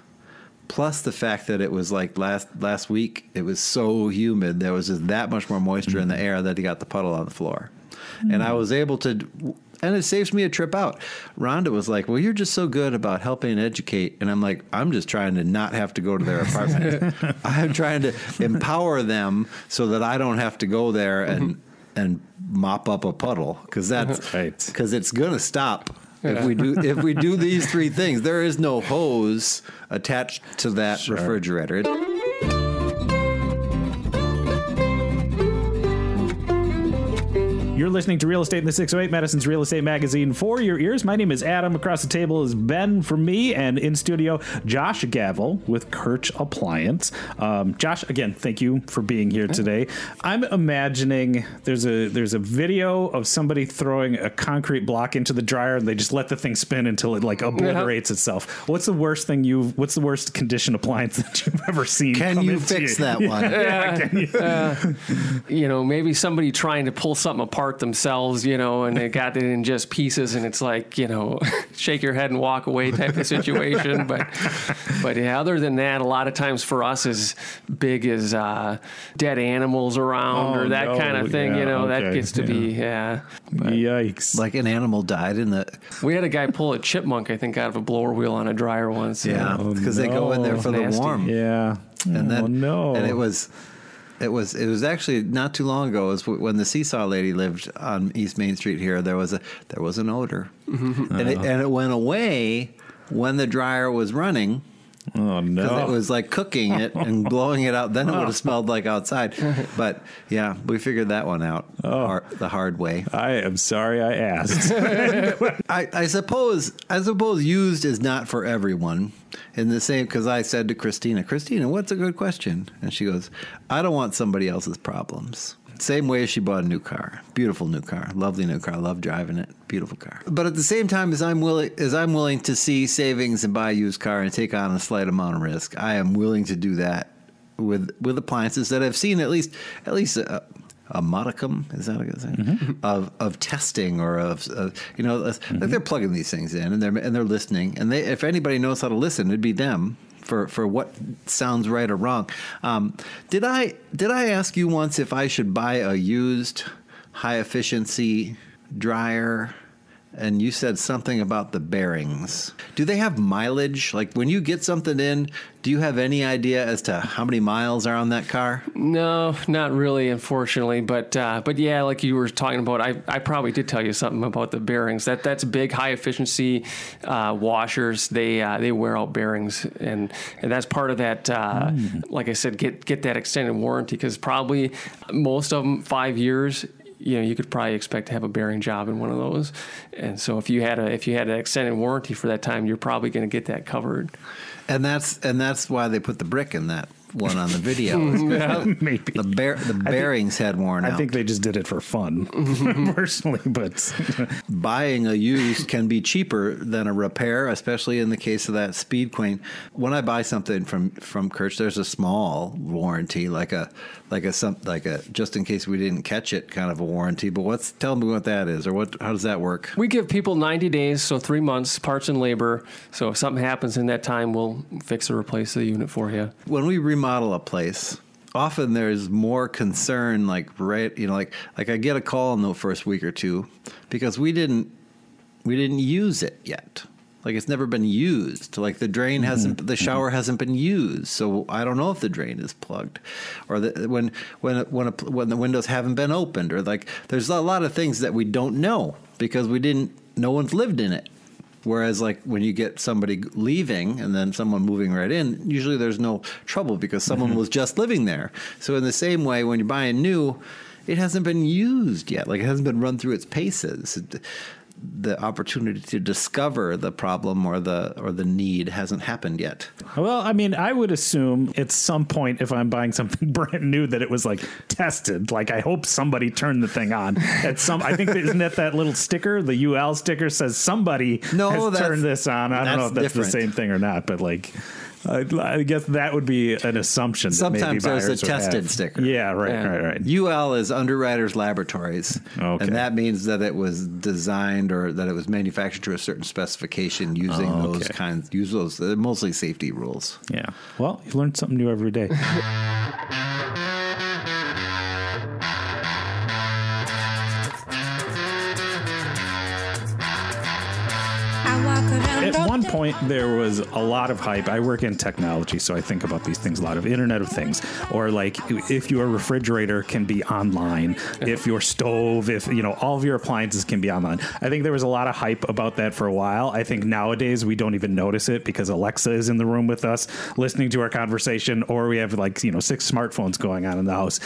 Plus the fact that it was like last last week, it was so humid. There was just that much more moisture in the air that he got the puddle on the floor, and I was able to. And it saves me a trip out. Rhonda was like, "Well, you're just so good about helping educate," and I'm like, "I'm just trying to not have to go to their apartment. I'm trying to empower them so that I don't have to go there and mm-hmm. and mop up a puddle because that's Right. because it's gonna stop if we do if we do these three things. There is no hose attached to that refrigerator. It- You're listening to Real Estate in the 608, Madison's Real Estate Magazine for your ears. My name is Adam. Across the table is Ben for me, and in studio, Josh Gavel with Kirch Appliance. Um, Josh, again, thank you for being here today. I'm imagining there's a there's a video of somebody throwing a concrete block into the dryer, and they just let the thing spin until it like obliterates itself. What's the worst thing you've? What's the worst condition appliance that you've ever seen? Can you fix you? that one? Yeah, can you? you know, maybe somebody trying to pull something apart themselves, you know, and they got it in just pieces, and it's like, you know, shake your head and walk away type of situation. But, but yeah, other than that, a lot of times for us, as big as uh, dead animals around Oh, or that no. kind of thing, Yeah, you know, that gets to be, yeah. Yikes! Like an animal died in the We had a guy pull a chipmunk, I think, out of a blower wheel on a dryer once. yeah because they go in there for the warm. yeah. and then oh no! and it was it was it was actually not too long ago. It was when the seesaw lady lived on East Main Street here. There was a there was an odor, Mm-hmm. and it and it went away when the dryer was running oh no! because it was like cooking it and blowing it out. Then it would have oh. smelled like outside. But yeah, we figured that one out Oh. har- the hard way. I am sorry I asked. I, I suppose I suppose used is not for everyone. In the same, because I said to Christina, Christina, what's a good question? And she goes, I don't want somebody else's problems. Same way she bought a new car, beautiful new car, lovely new car, love driving it, beautiful car. But at the same time, as I'm willing, as I'm willing to see savings and buy a used car and take on a slight amount of risk, I am willing to do that with with appliances that I've seen at least at least a, a modicum is that a good thing Mm-hmm. of of testing or of, of you know like they're plugging these things in and they're and they're listening and they if anybody knows how to listen it'd be them for for what sounds right or wrong um, did I did I ask you once if I should buy a used high efficiency dryer and you said something about the bearings. Do they have mileage? Like when you get something in, do you have any idea as to how many miles are on that car? No, not really, unfortunately. But uh, but yeah, like you were talking about, I, I probably did tell you something about the bearings. That that's big, high efficiency uh, washers. They uh, they wear out bearings, and and that's part of that. Uh, Like I said, get get that extended warranty because probably most of them five years. You know, you could probably expect to have a bearing job in one of those, and so if you had a if you had an extended warranty for that time, you're probably going to get that covered. And that's and that's why they put the brick in that one on the video. Maybe. The bear the bearings had worn I out. I think they just did it for fun, mm-hmm. personally. But buying a used can be cheaper than a repair, especially in the case of that Speed Queen. When I buy something from from Kirch, there's a small warranty, like a like a some like a just in case we didn't catch it kind of a warranty. But what's tell me what that is, or what how does that work? We give people 90 days, so three months, parts and labor. So if something happens in that time, we'll fix or replace the unit for you. when we remodel a place often there's more concern like right you know like like i get a call in the first week or two because we didn't we didn't use it yet. Like it's never been used. Like the drain mm-hmm. hasn't the mm-hmm. shower hasn't been used. So i don't know if the drain is plugged or the, when when when a, when the windows haven't been opened or like there's a lot of things that we don't know because we didn't no one's lived in it Whereas, like when you get somebody leaving and then someone moving right in, usually there's no trouble because someone mm-hmm. was just living there. So, in the same way, when you're buying new, it hasn't been used yet. Like it hasn't been run through its paces. The opportunity to discover the problem or the or the need hasn't happened yet. well, I mean, I would assume at some point, if I'm buying something brand new, that it was like tested. Like I hope somebody turned the thing on. At some, I think isn't that that little sticker? The UL sticker says somebody No, has turned this on. I don't know if that's that's the same thing or not, but like. I, I guess that would be an assumption. That maybe Sometimes there's a tested have. sticker. Yeah, right, Yeah. right, right. UL is Underwriters Laboratories, Okay. and that means that it was designed or that it was manufactured to a certain specification using Oh, those kinds. Use those. They're mostly safety rules. Yeah. Well, you learn something new every day. I walk around. At one point, there was a lot of hype. I work in technology, so I think about these things a lot of Internet of Things, or like if your refrigerator can be online, if your stove, if you know, all of your appliances can be online. I think there was a lot of hype about that for a while. I think nowadays we don't even notice it because Alexa is in the room with us listening to our conversation, or we have like, you know, six smartphones going on in the house.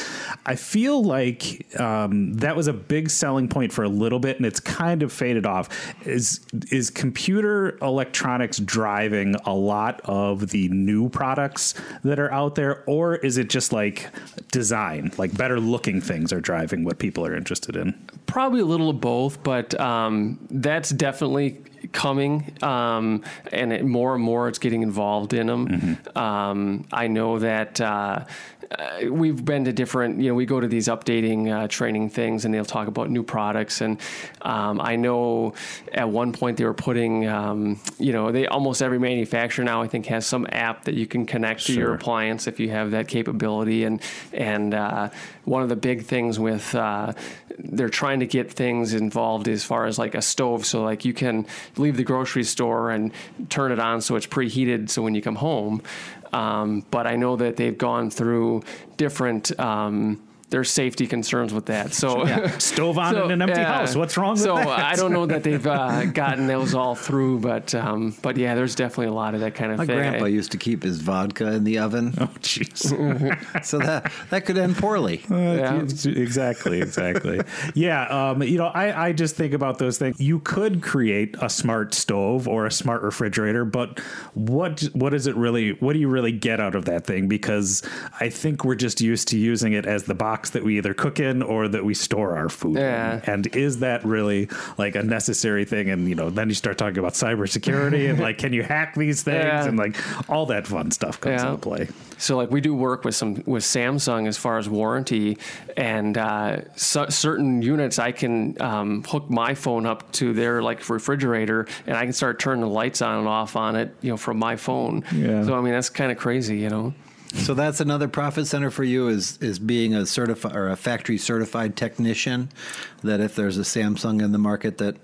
I feel like um, that was a big selling point for a little bit, and it's kind of faded off. Is is computer electronics driving a lot of the new products that are out there, or is it just like design, like better looking things are driving what people are interested in? Probably a little of both, but um, that's definitely coming, um, and it, more and more it's getting involved in them. Um, I know that. Uh, uh, we've been to different, you know, we go to these updating uh, training things and they'll talk about new products. And um, I know at one point they were putting, um, you know, they almost every manufacturer now I think has some app that you can connect to your appliance if you have that capability. And and uh, one of the big things with uh, they're trying to get things involved as far as like a stove, so like you can leave the grocery store and turn it on so it's preheated. So when you come home, um, but I know that they've gone through different. Um, there's safety concerns with that. So Stove on in an empty house. What's wrong with so that? I don't know that they've uh, gotten those all through, but um, but yeah, there's definitely a lot of that kind of My thing. grandpa used to keep his vodka in the oven, Oh, jeez. so that that could end poorly. Yeah. exactly, exactly. yeah, um, you know, I, I just think about those things. You could create a smart stove or a smart refrigerator, but what what is it really? What do you really get out of that thing? Because I think we're just used to using it as the box box that we either cook in or that we store our food Yeah. in. And is that really like a necessary thing? And you know, then you start talking about cybersecurity and like, can you hack these things? Yeah. And like all that fun stuff comes into play. So like we do work with some with Samsung as far as warranty, and uh, so, certain units I can um, hook my phone up to their like refrigerator, and I can start turning the lights on and off on it, you know, from my phone. Yeah. So I mean that's kind of crazy, you know. So that's another profit center for you is is being a certified or a factory certified technician. That if there's a Samsung in the market that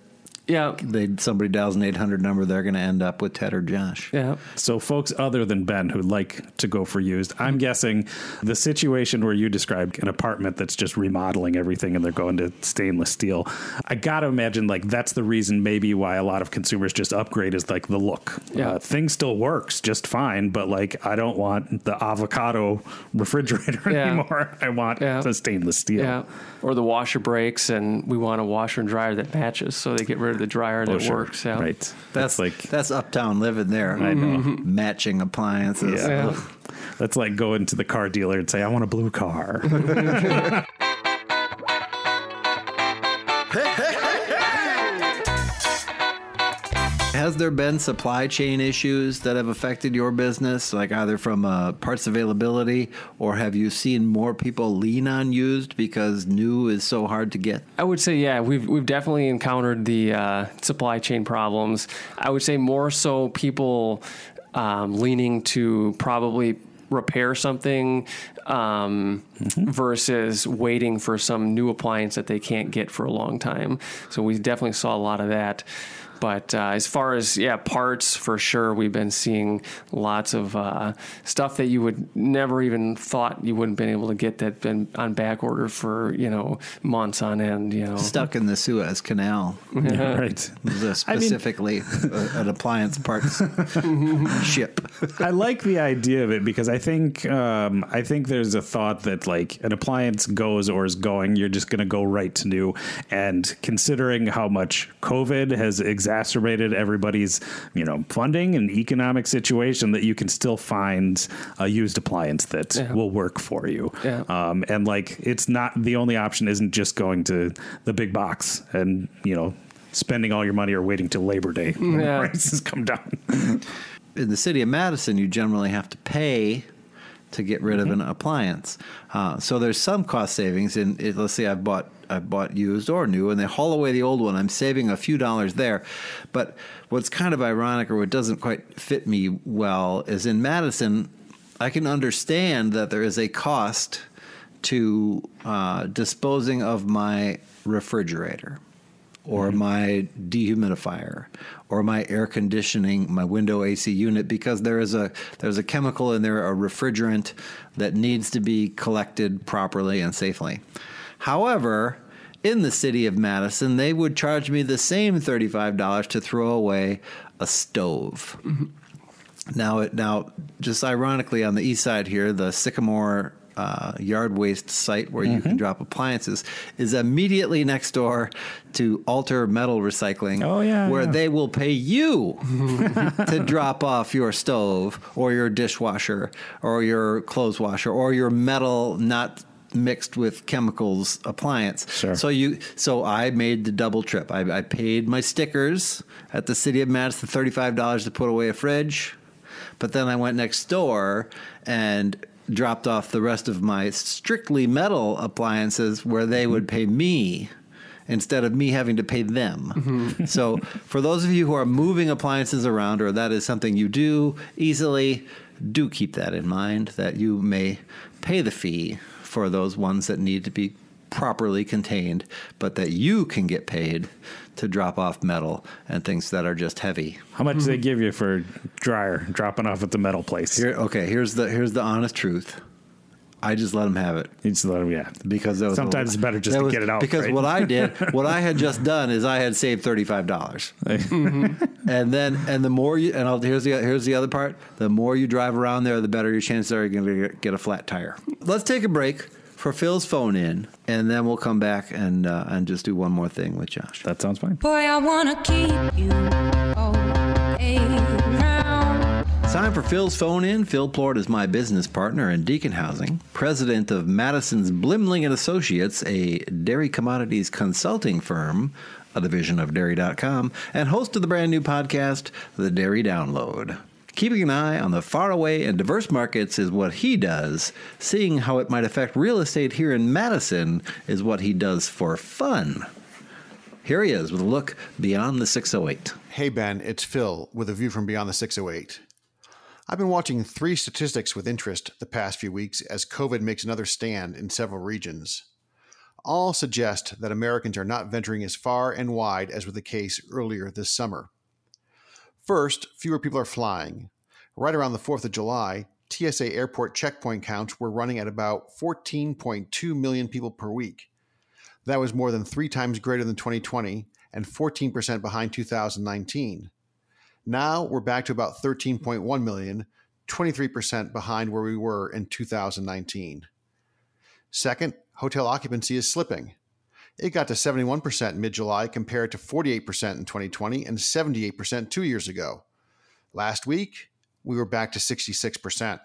Yeah. they somebody dials an eight hundred number, they're going to end up with Ted or Josh. Yeah. So, folks other than Ben who like to go for used, I'm guessing the situation where you described an apartment that's just remodeling everything and they're going to stainless steel. I got to imagine like that's the reason maybe why a lot of consumers just upgrade is like the look. Yeah. Uh, thing still works just fine, but like I don't want the avocado refrigerator Yeah. anymore. I want Yeah. the stainless steel. Yeah. Or the washer breaks, and we want a washer and dryer that matches, so they get rid of the dryer Oh, that sure. works. Yeah. Right. That's like that's uptown living there. I know. Mm-hmm. matching appliances. Yeah. Ugh. That's like going to the car dealer and say, I want a blue car. Has there been supply chain issues that have affected your business, like either from uh, parts availability, or have you seen more people lean on used because new is so hard to get? I would say, yeah, we've we've definitely encountered the uh, supply chain problems. I would say more so people um, leaning to probably repair something um, versus waiting for some new appliance that they can't get for a long time. So we definitely saw a lot of that. But uh, as far as yeah parts, for sure, we've been seeing lots of uh, stuff that you would never even thought you wouldn't been able to get that been on back order for you know months on end. You know, Stuck in the Suez Canal. Yeah, right. The specifically uh, an appliance parts ship. I like the idea of it because I think um, I think there's a thought that like an appliance goes or is going, you're just going to go right to new. And considering how much COVID has exacerbated everybody's you know funding and economic situation, that you can still find a used appliance that Yeah. will work for you. Yeah. Um, and like it's not the only option isn't just going to the big box and you know spending all your money or waiting till Labor Day when Yeah. prices come down. in the city of Madison, you generally have to pay to get rid of an appliance. Uh, so there's some cost savings. In it, let's say I've bought I've bought used or new, and they haul away the old one. I'm saving a few dollars there. But what's kind of ironic, or what doesn't quite fit me well, is in Madison, I can understand that there is a cost to uh, disposing of my refrigerator or mm-hmm. my dehumidifier or my air conditioning my window AC unit because there is a there's a chemical in there a refrigerant that needs to be collected properly and safely. However in the city of Madison they would charge me the same $35 to throw away a stove. Mm-hmm. Now, it, now, just ironically, on the east side here, the Sycamore uh, yard waste site where you can drop appliances is immediately next door to Alter Metal Recycling. Oh, yeah, where yeah. they will pay you to drop off your stove or your dishwasher or your clothes washer or your metal not mixed with chemicals appliance. Sure. So you so I made the double trip. I, I paid my stickers at the city of Madison thirty five dollars to put away a fridge, but then I went next door and dropped off the rest of my strictly metal appliances where they would pay me instead of me having to pay them. Mm-hmm. so, for those of you who are moving appliances around, or that is something you do easily, do keep that in mind that you may pay the fee for those ones that need to be properly contained, but that you can get paid to drop off metal and things that are just heavy. How much do they give you for dryer dropping off at the metal place? Here, okay, here's the here's the honest truth. I just let them have it You just let 'em- yeah. because that was Sometimes it's better just to was- get it out, Because right? what I did, what I had just done is I had saved thirty five dollars, mm-hmm. and then and the more you and I'll, here's the here's the other part. The more you drive around there, the better your chances are you're going to get a flat tire. Let's take a break for Phil's phone in, and then we'll come back and uh, and just do one more thing with Josh. That sounds fine. Boy, I wanna keep you all. Time time for Phil's phone in. Phil Plourd is my business partner in Deacon Housing, president of Madison's Blimling and Associates, a dairy commodities consulting firm, a division of dairy.com, and host of the brand new podcast, The Dairy Download. Keeping an eye on the faraway and diverse markets is what he does. Seeing how it might affect real estate here in Madison is what he does for fun. Here he is with a look beyond the 608. Hey Ben, it's Phil with a view from beyond the 608. I've been watching three statistics with interest the past few weeks as COVID makes another stand in several regions. All suggest that Americans are not venturing as far and wide as was the case earlier this summer. First, fewer people are flying. Right around the 4th of July, TSA airport checkpoint counts were running at about 14.2 million people per week. That was more than three times greater than 2020 and 14% behind 2019. Now we're back to about 13.1 million, 23% behind where we were in 2019. Second, hotel occupancy is slipping. It got to 71% mid July compared to 48% in 2020 and 78% two years ago. Last week, we were back to 66%.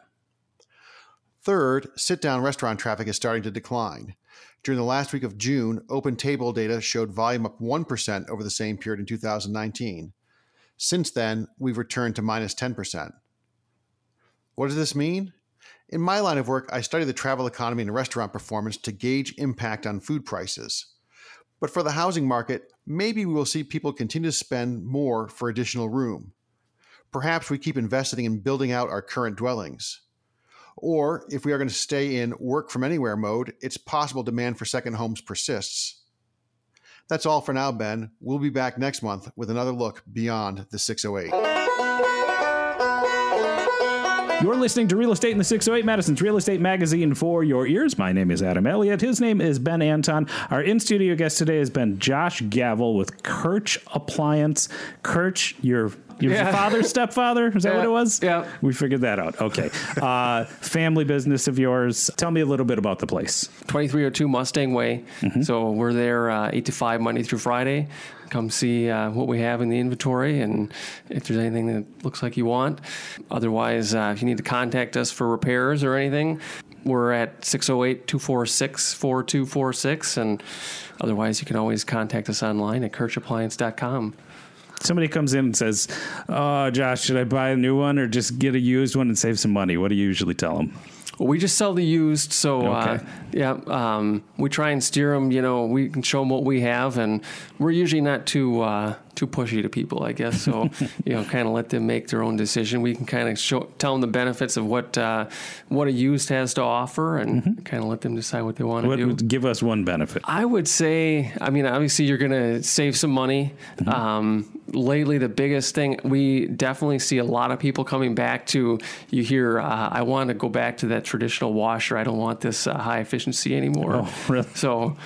Third, sit down restaurant traffic is starting to decline. During the last week of June, OpenTable data showed volume up 1% over the same period in 2019. Since then, we've returned to minus 10%. What does this mean? In my line of work, I study the travel economy and restaurant performance to gauge impact on food prices. But for the housing market, maybe we will see people continue to spend more for additional room. Perhaps we keep investing in building out our current dwellings. Or if we are going to stay in work from anywhere mode, it's possible demand for second homes persists. That's all for now, Ben. We'll be back next month with another look beyond the 608. You're listening to Real Estate in the 608, Madison's Real Estate Magazine for your ears. My name is Adam Elliott. His name is Ben Anton. Our in studio guest today has been Josh Gavel with Kirch Appliance. Kirch, your your Yeah. father, stepfather? Is that Yeah, what it was? yeah. We figured that out. Okay. Uh, family business of yours. Tell me a little bit about the place. 2302 Mustang Way. Mm-hmm. So we're there uh, 8 to 5 Monday through Friday. Come see uh, what we have in the inventory and if there's anything that looks like you want. Otherwise, uh, if you need to contact us for repairs or anything, we're at 608 246 4246. And otherwise, you can always contact us online at kirchappliance.com. Somebody comes in and says, "Oh, Josh, should I buy a new one or just get a used one and save some money?" What do you usually tell them? Well, we just sell the used, so uh, yeah, um, we try and steer them. You know, we can show them what we have, and we're usually not too uh, too pushy to people, I guess. So you know, kind of let them make their own decision. We can kind of show tell them the benefits of what uh, what a used has to offer, and kind of let them decide what they want to do. give us one benefit? I would say, I mean, obviously you're going to save some money. Um, lately, the biggest thing we definitely see a lot of people coming back to. You hear, uh, I want to go back to that traditional washer. I don't want this uh, high efficiency anymore. Oh, really? So,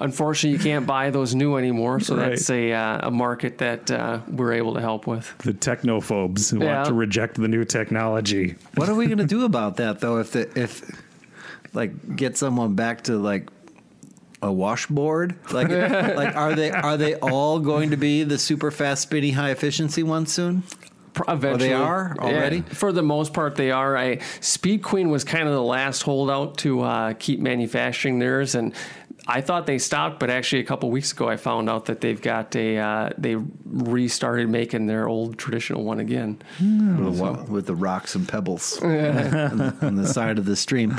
unfortunately, you can't buy those new anymore. So Right. that's a uh, a market that uh, we're able to help with. The technophobes who Yeah. want to reject the new technology. What are we going to do about that though? If the if like get someone back to like a washboard, like like are they are they all going to be the super fast, spinny, high efficiency ones soon? Eventually, are already? Yeah, for the most part, they are. I, Speed Queen was kind of the last holdout to uh, keep manufacturing theirs, and I thought they stopped, but actually, a couple weeks ago, I found out that they've got a uh, they restarted making their old traditional one again. with, the, with the rocks and pebbles on, the, on the side of the stream.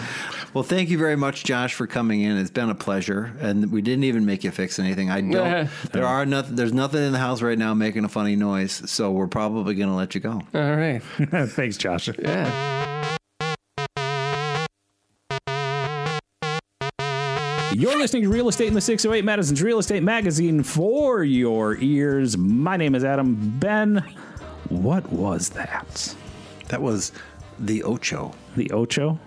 Well, thank you very much, Josh, for coming in. It's been a pleasure, and we didn't even make you fix anything. I don't. there are nothing. There's nothing in the house right now making a funny noise, so we're probably going to let you go. All right, Thanks, Josh. yeah. You're listening to Real Estate in the 608, Madison's Real Estate Magazine for your ears. My name is Adam Ben. What was that? That was the Ocho. The Ocho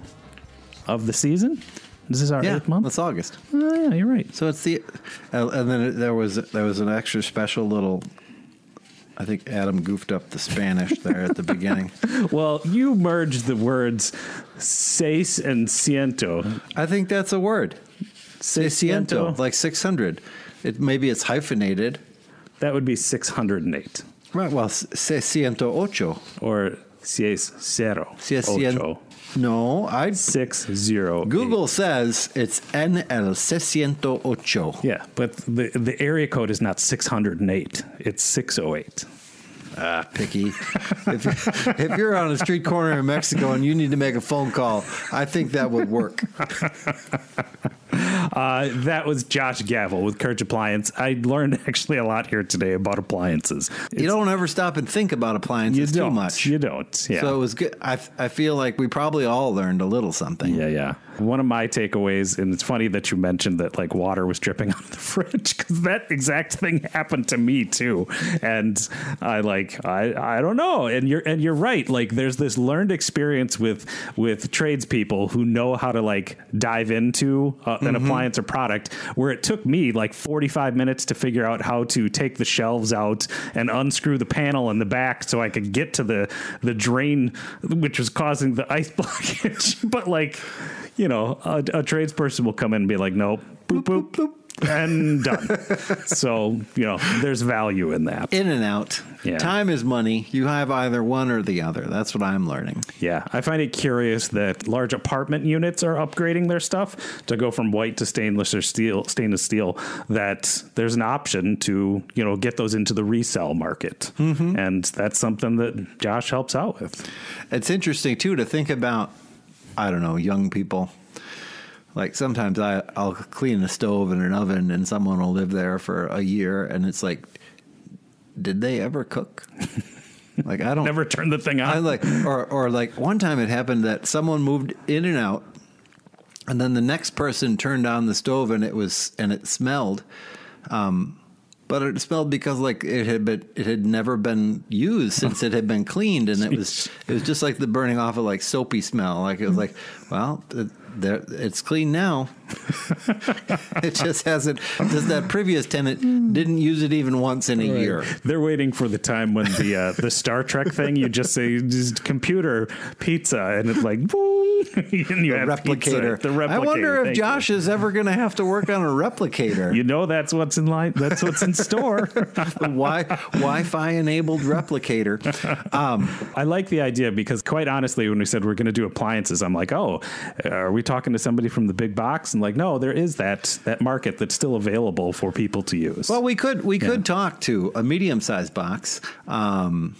of the season? This is our Yeah, eighth month? it's August. Oh, yeah, you're right. So it's the, uh, and then there was there was an extra special little. I think Adam goofed up the Spanish there at the beginning. Well, you merged the words seis and ciento. I think that's a word. Seisciento, like six hundred. It maybe it's hyphenated. That would be 608. Right. Well, seisciento ocho. Or Si es cero. Si es cien- ocho. No, I Six zero. Google says it's en el 608. Yeah, but the the area code is not 608. It's 608. Ah, picky. if, if you're on a street corner in Mexico and you need to make a phone call, I think that would work. Uh, that was Josh Gavel with Kirch Appliance. I learned actually a lot here today about appliances. You don't ever stop and think about appliances you don't. too much. You don't. Yeah. So it was good. I, I feel like we probably all learned a little something. Yeah, yeah. One of my takeaways, and it's funny that you mentioned that like water was dripping out of the fridge because that exact thing happened to me too. And I like I I don't know. And you're and you're right. Like there's this learned experience with with tradespeople who know how to like dive into uh, an appliance or product. Where it took me like 45 minutes to figure out how to take the shelves out and unscrew the panel in the back so I could get to the the drain, which was causing the ice blockage. but like you know, a, a tradesperson will come in and be like, nope, boop, boop, boop, and done. so, you know, there's value in that. In and out. Yeah. Time is money. You have either one or the other. That's what I'm learning. Yeah. I find it curious that large apartment units are upgrading their stuff to go from white to stainless or steel, stainless steel, that there's an option to, you know, get those into the resale market. Mm-hmm. And that's something that Josh helps out with. It's interesting too to think about. I don't know, young people. Like sometimes I I'll clean a stove and an oven, and someone will live there for a year, and it's like, did they ever cook? like I don't Never turn the thing on. I like, or or like one time it happened that someone moved in and out, and then the next person turned on the stove and it was and it smelled, um, but it smelled because like it had been it had never been used since it had been cleaned, and it was it was just like the burning off of like soapy smell. Like it was like, well, it, there it's clean now. it just hasn't. Just that previous tenant didn't use it even once in a year. They're waiting for the time when the uh, the Star Trek thing you just say just computer pizza and it's like boom and you have replicator. Pizza, the replicator. I wonder if Josh is ever going to have to work on a replicator. You. you know that's what's in line. That's what's in store. Wi Wi-Fi enabled replicator. Um, I like the idea because, quite honestly, when we said we're going to do appliances, I'm like, oh, are we talking to somebody from the big box? And like, no, there is that that market that's still available for people to use. well, we could we could talk to a medium sized box. Um,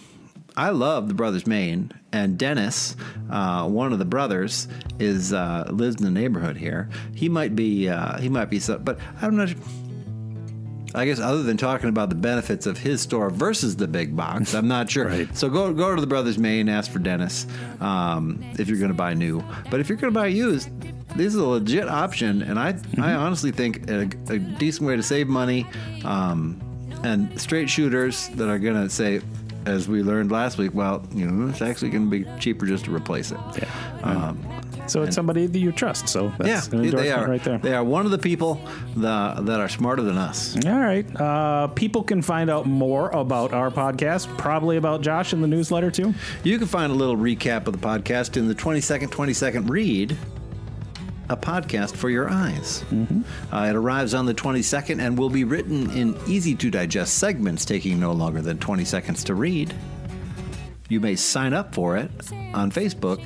I love the Brothers Main, and Dennis, uh, one of the brothers, is uh, lives in the neighborhood here. He might be uh, he might be so, but I'm not. I guess other than talking about the benefits of his store versus the big box, I'm not sure. Right. So go go to the Brothers Main, ask for Dennis um, if you're going to buy new. But if you're going to buy used, this is a legit option, and I I honestly think a, a decent way to save money, um, and straight shooters that are going to say. As we learned last week, well, you know, it's actually going to be cheaper just to replace it. yeah. Um, so it's somebody that you trust. So that's yeah, an they are. right there. They are one of the people that, that are smarter than us. All right. Uh, people can find out more about our podcast, probably about Josh in the newsletter too. You can find a little recap of the podcast in the 20 second, 20 second read. A podcast for your eyes. Uh, it arrives on the 22nd and will be written in easy to digest segments taking no longer than 20 seconds to read. You may sign up for it on Facebook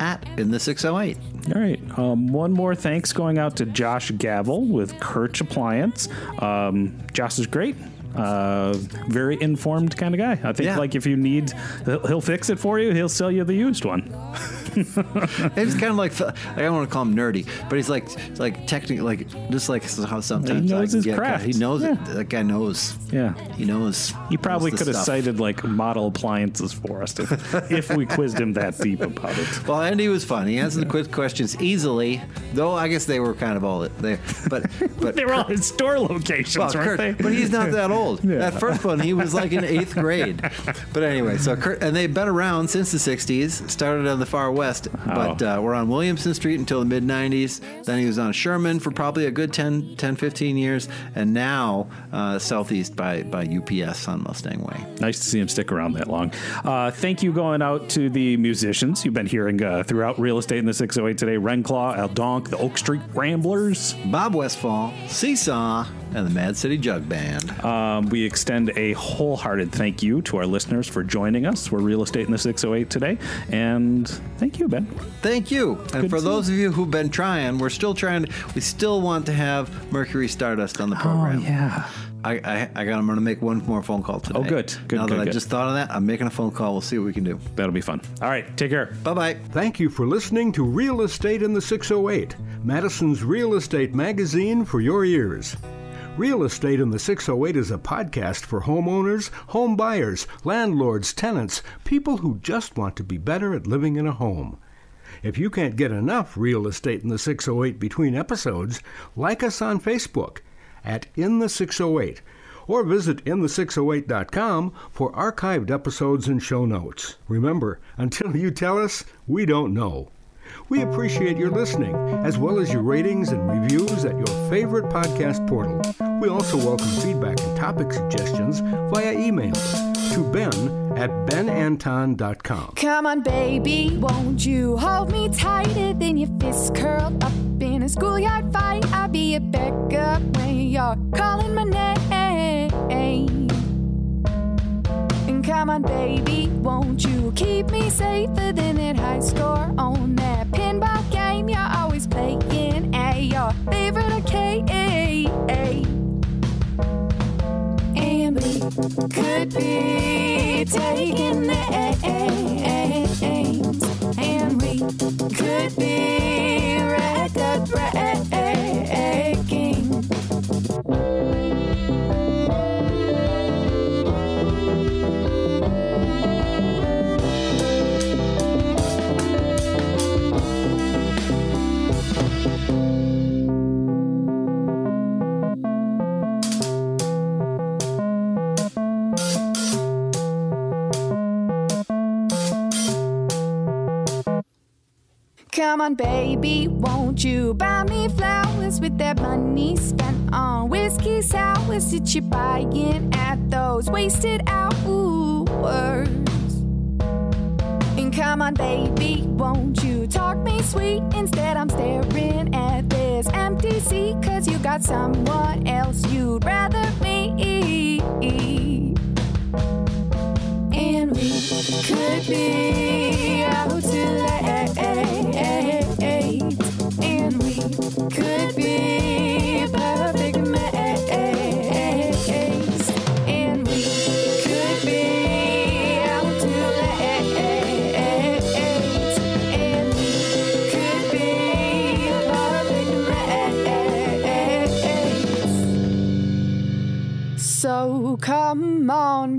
at In the 608. All right. Um, one more thanks going out to Josh Gavel with Kirch Appliance. Um, Josh is great. Uh, very informed kind of guy. I think Yeah. like if you need, he'll fix it for you. He'll sell you the used one. He's kind of like I don't want to call him nerdy, but he's like like technically like just like how sometimes He I knows can his get- craft. He knows Yeah. it. That guy knows. Yeah. He knows. He probably knows could have stuff. cited like model appliances for us if, if we quizzed him that deep about it. Well, Andy was fun. He answered the quiz questions easily, though I guess they were kind of all there. But but They were all his store locations, well, weren't Kirch, they? but he's not that old. That first one, he was like in eighth grade. But anyway, so Kirch, and they've been around since the '60s. Started on the far west, but uh, we're on Williamson Street until the mid '90s. Then he was on Sherman for probably a good 10, 10 15 years, and now uh, southeast by by UPS on Mustang Way. Nice to see him stick around that long. Uh, thank you going out to the musicians you've been hearing uh, throughout Real Estate in the 608 today. Renclaw, Al Donk, the Oak Street Ramblers. Bob Westfall, Seesaw, and the Mad City Jug Band. Um, we extend a wholehearted thank you to our listeners for joining us. We're Real Estate in the 608 today. And thank you, Ben. Thank you. And for to those of you who've been trying, we're still trying. To, we still want to have Mercury Stardust on the program. Oh, yeah. I, I, I got. I'm going to make one more phone call today. Oh, good. Good, Now good, that I good. just thought of that, I'm making a phone call. We'll see what we can do. That'll be fun. All right. Take care. Bye bye. Thank you for listening to Real Estate in the 608, Madison's real estate magazine for your ears. Real Estate in the 608 is a podcast for homeowners, home buyers, landlords, tenants, people who just want to be better at living in a home. If you can't get enough Real Estate in the 608 between episodes, like us on Facebook at In the 608 or visit in the608.com for archived episodes and show notes. Remember, until you tell us, we don't know. We appreciate your listening, as well as your ratings and reviews at your favorite podcast portal. We also welcome feedback and topic suggestions via email to ben at benanton.com. Come on, baby, won't you hold me tighter than your fists curled up in a schoolyard fight? I'll be a backup when you're calling my name. And come on, baby, won't you keep me safer than that high score on that pinball game you're always playing at your favorite arcade? And we could be taking names, and we could be on, baby, won't you buy me flowers with that money spent on whiskey sours that you're buying at those wasted hours? And come on, baby, won't you talk me sweet? Instead, I'm staring at this empty seat, cause you got someone else you'd rather me. And we could be out come on,